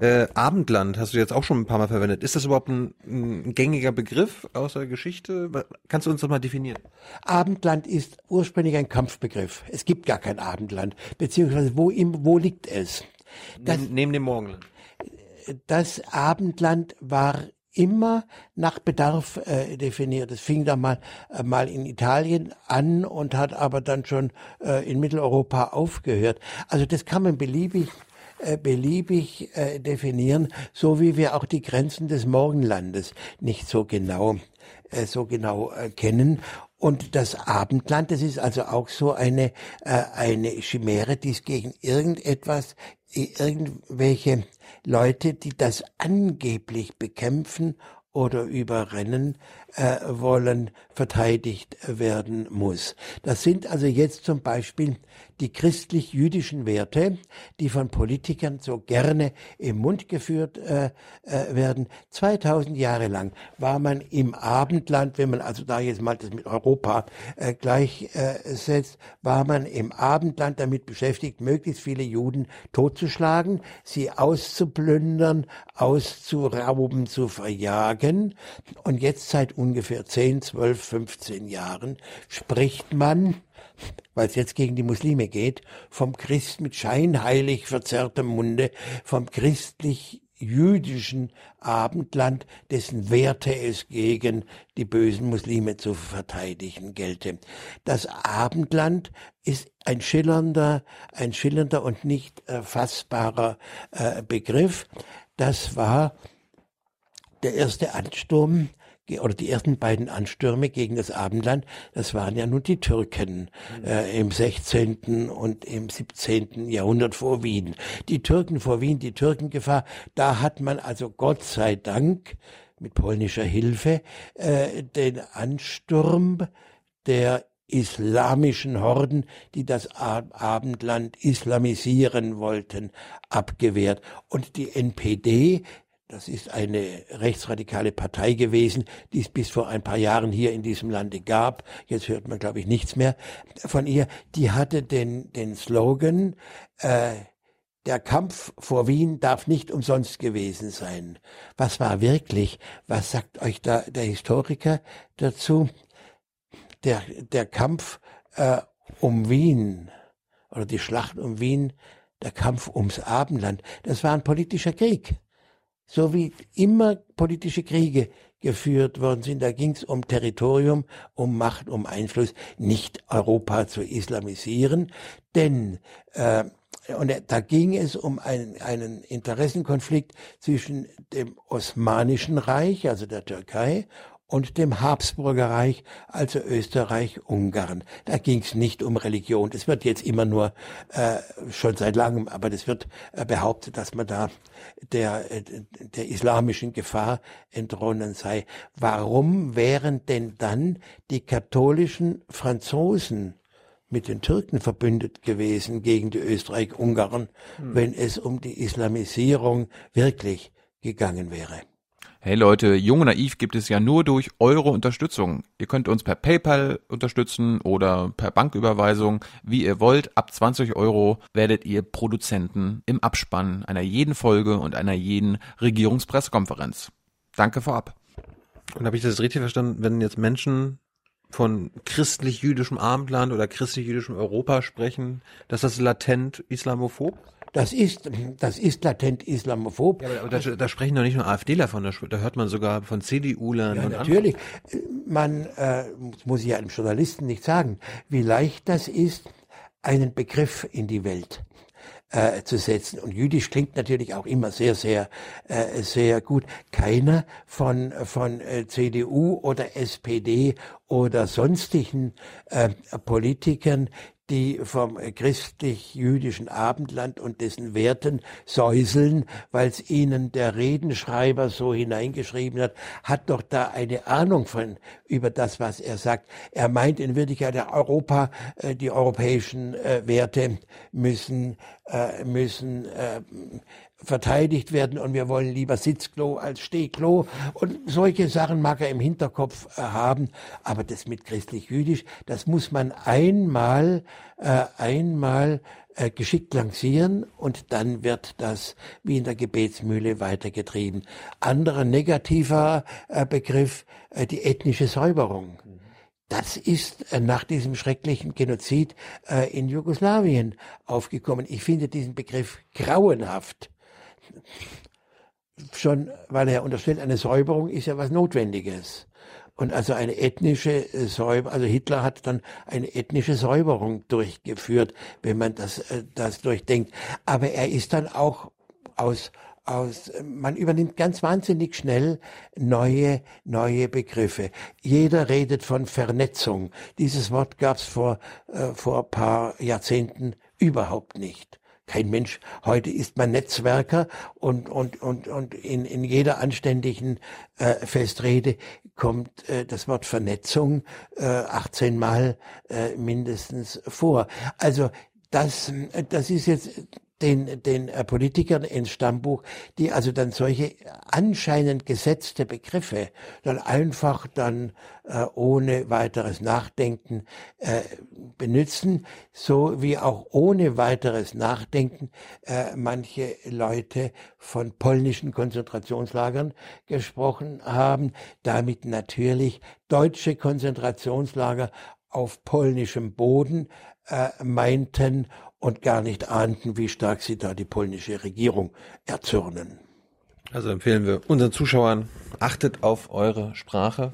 Äh, Abendland hast du jetzt auch schon ein paar Mal verwendet. Ist das überhaupt ein, ein gängiger Begriff aus der Geschichte? Kannst du uns das mal definieren? Abendland ist ursprünglich ein Kampfbegriff. Es gibt gar kein Abendland. Beziehungsweise wo, im, wo liegt es? Das, neben, neben dem Morgenland. Das Abendland war immer nach Bedarf äh, definiert. Es fing da mal, äh, mal in Italien an und hat aber dann schon äh, in Mitteleuropa aufgehört. Also das kann man beliebig beliebig äh, definieren, so wie wir auch die Grenzen des Morgenlandes nicht so genau äh, so genau äh, kennen. Und das Abendland, das ist also auch so eine, äh, eine Chimäre, die es gegen irgendetwas, irgendwelche Leute, die das angeblich bekämpfen oder überrennen äh, wollen, verteidigt werden muss. Das sind also jetzt zum Beispiel die christlich-jüdischen Werte, die von Politikern so gerne im Mund geführt äh, äh, werden. 2000 Jahre lang war man im Abendland, wenn man also da jetzt mal das mit Europa äh, gleichsetzt, äh, war man im Abendland damit beschäftigt, möglichst viele Juden totzuschlagen, sie auszuplündern, auszurauben, zu verjagen. Und jetzt seit ungefähr 10, 12, 15 Jahren spricht man, weil es jetzt gegen die Muslime geht, vom Christ mit scheinheilig verzerrtem Munde, vom christlich jüdischen Abendland, dessen Werte es gegen die bösen Muslime zu verteidigen gelte. Das Abendland ist ein schillernder, ein schillernder und nicht fassbarer äh, Begriff. Das war der erste Ansturm oder die ersten beiden Anstürme gegen das Abendland, das waren ja nun die Türken äh, im 16. und im 17. Jahrhundert vor Wien. Die Türken vor Wien, die Türkengefahr, da hat man also Gott sei Dank mit polnischer Hilfe äh, den Ansturm der islamischen Horden, die das Abendland islamisieren wollten, abgewehrt. Und die NPD, das ist eine rechtsradikale Partei gewesen, die es bis vor ein paar Jahren hier in diesem Lande gab. Jetzt hört man, glaube ich, nichts mehr von ihr. Die hatte den, den Slogan, äh, der Kampf vor Wien darf nicht umsonst gewesen sein. Was war wirklich? Was sagt euch da der Historiker dazu? Der, der Kampf äh, um Wien oder die Schlacht um Wien, der Kampf ums Abendland, das war ein politischer Krieg so wie immer politische Kriege geführt worden sind. Da ging es um Territorium, um Macht, um Einfluss, nicht Europa zu islamisieren, denn äh, und da ging es um einen, einen Interessenkonflikt zwischen dem Osmanischen Reich, also der Türkei, und dem Habsburgerreich, also Österreich-Ungarn. Da ging es nicht um Religion. Das wird jetzt immer nur äh, schon seit langem, aber das wird äh, behauptet, dass man da der, äh, der islamischen Gefahr entronnen sei. Warum wären denn dann die katholischen Franzosen mit den Türken verbündet gewesen gegen die Österreich-Ungarn, hm. wenn es um die Islamisierung wirklich gegangen wäre? Hey Leute, Jung und Naiv gibt es ja nur durch eure Unterstützung. Ihr könnt uns per PayPal unterstützen oder per Banküberweisung, wie ihr wollt. Ab 20 Euro werdet ihr Produzenten im Abspann einer jeden Folge und einer jeden Regierungspressekonferenz. Danke vorab. Und habe ich das richtig verstanden, wenn jetzt Menschen von christlich-jüdischem Abendland oder christlich-jüdischem Europa sprechen, dass das latent islamophob das ist, das ist latent islamophob. Ja, aber da, da sprechen doch nicht nur AfDler von, da hört man sogar von CDU-Lern. Ja, natürlich. Man äh, muss ja einem Journalisten nicht sagen, wie leicht das ist, einen Begriff in die Welt äh, zu setzen. Und jüdisch klingt natürlich auch immer sehr, sehr, äh, sehr gut. Keiner von, von äh, CDU oder SPD oder sonstigen äh, Politikern, die vom christlich-jüdischen Abendland und dessen Werten säuseln, weil es ihnen der Redenschreiber so hineingeschrieben hat, hat doch da eine Ahnung von über das, was er sagt. Er meint in Wirklichkeit, Europa, äh, die europäischen äh, Werte müssen, äh, müssen verteidigt werden und wir wollen lieber Sitzklo als Stehklo und solche Sachen mag er im Hinterkopf äh, haben, aber das mit christlich-jüdisch, das muss man einmal, äh, einmal äh, geschickt lancieren und dann wird das wie in der Gebetsmühle weitergetrieben. Anderer negativer äh, Begriff, äh, die ethnische Säuberung. Das ist äh, nach diesem schrecklichen Genozid äh, in Jugoslawien aufgekommen. Ich finde diesen Begriff grauenhaft schon, weil er unterstellt, eine Säuberung ist ja was Notwendiges. Und also eine ethnische äh, Säuberung, also Hitler hat dann eine ethnische Säuberung durchgeführt, wenn man das, äh, das durchdenkt. Aber er ist dann auch aus, aus, man übernimmt ganz wahnsinnig schnell neue, neue Begriffe. Jeder redet von Vernetzung. Dieses Wort gab es vor, äh, vor paar Jahrzehnten überhaupt nicht. Kein Mensch, heute ist man Netzwerker und, und, und, und in, in jeder anständigen äh, Festrede kommt äh, das Wort Vernetzung äh, 18 Mal äh, mindestens vor. Also das, das ist jetzt den, den äh, Politikern ins Stammbuch, die also dann solche anscheinend gesetzte Begriffe dann einfach dann äh, ohne weiteres Nachdenken äh, benutzen, so wie auch ohne weiteres Nachdenken äh, manche Leute von polnischen Konzentrationslagern gesprochen haben, damit natürlich deutsche Konzentrationslager auf polnischem Boden äh, meinten und gar nicht ahnten, wie stark sie da die polnische Regierung erzürnen. Also empfehlen wir unseren Zuschauern, achtet auf eure Sprache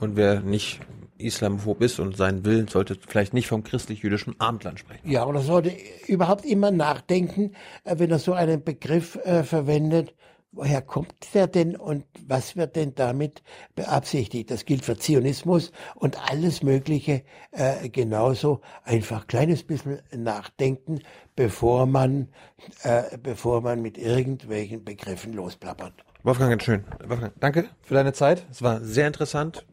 und wer nicht islamophob ist und sein will, sollte vielleicht nicht vom christlich-jüdischen Abendland sprechen. Ja, oder sollte überhaupt immer nachdenken, äh, wenn er so einen Begriff äh, verwendet, woher kommt der denn und was wird denn damit beabsichtigt? Das gilt für Zionismus und alles Mögliche äh, genauso. Einfach kleines bisschen nachdenken, bevor man, äh, bevor man mit irgendwelchen Begriffen losplappert. Wolfgang, ganz schön. Wolfgang, danke für deine Zeit. Es war sehr interessant.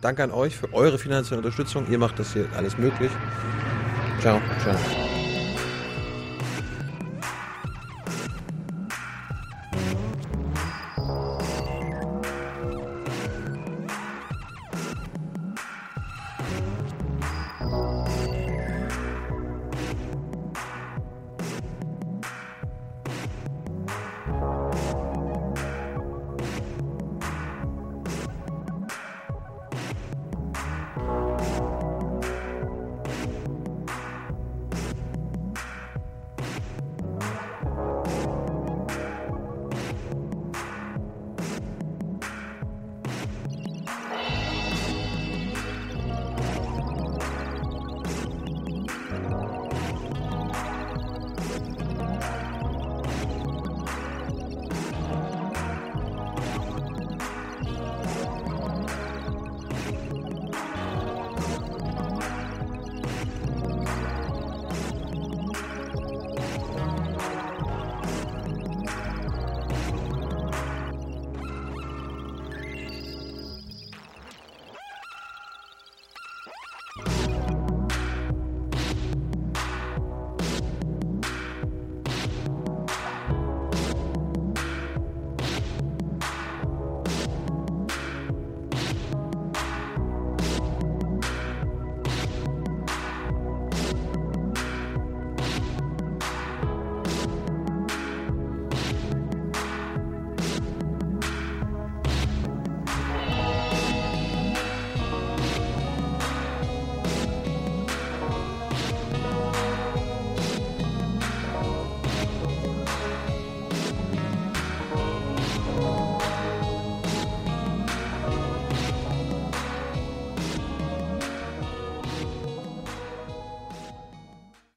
Danke an euch für eure finanzielle Unterstützung. Ihr macht das hier alles möglich. Ciao. Ciao.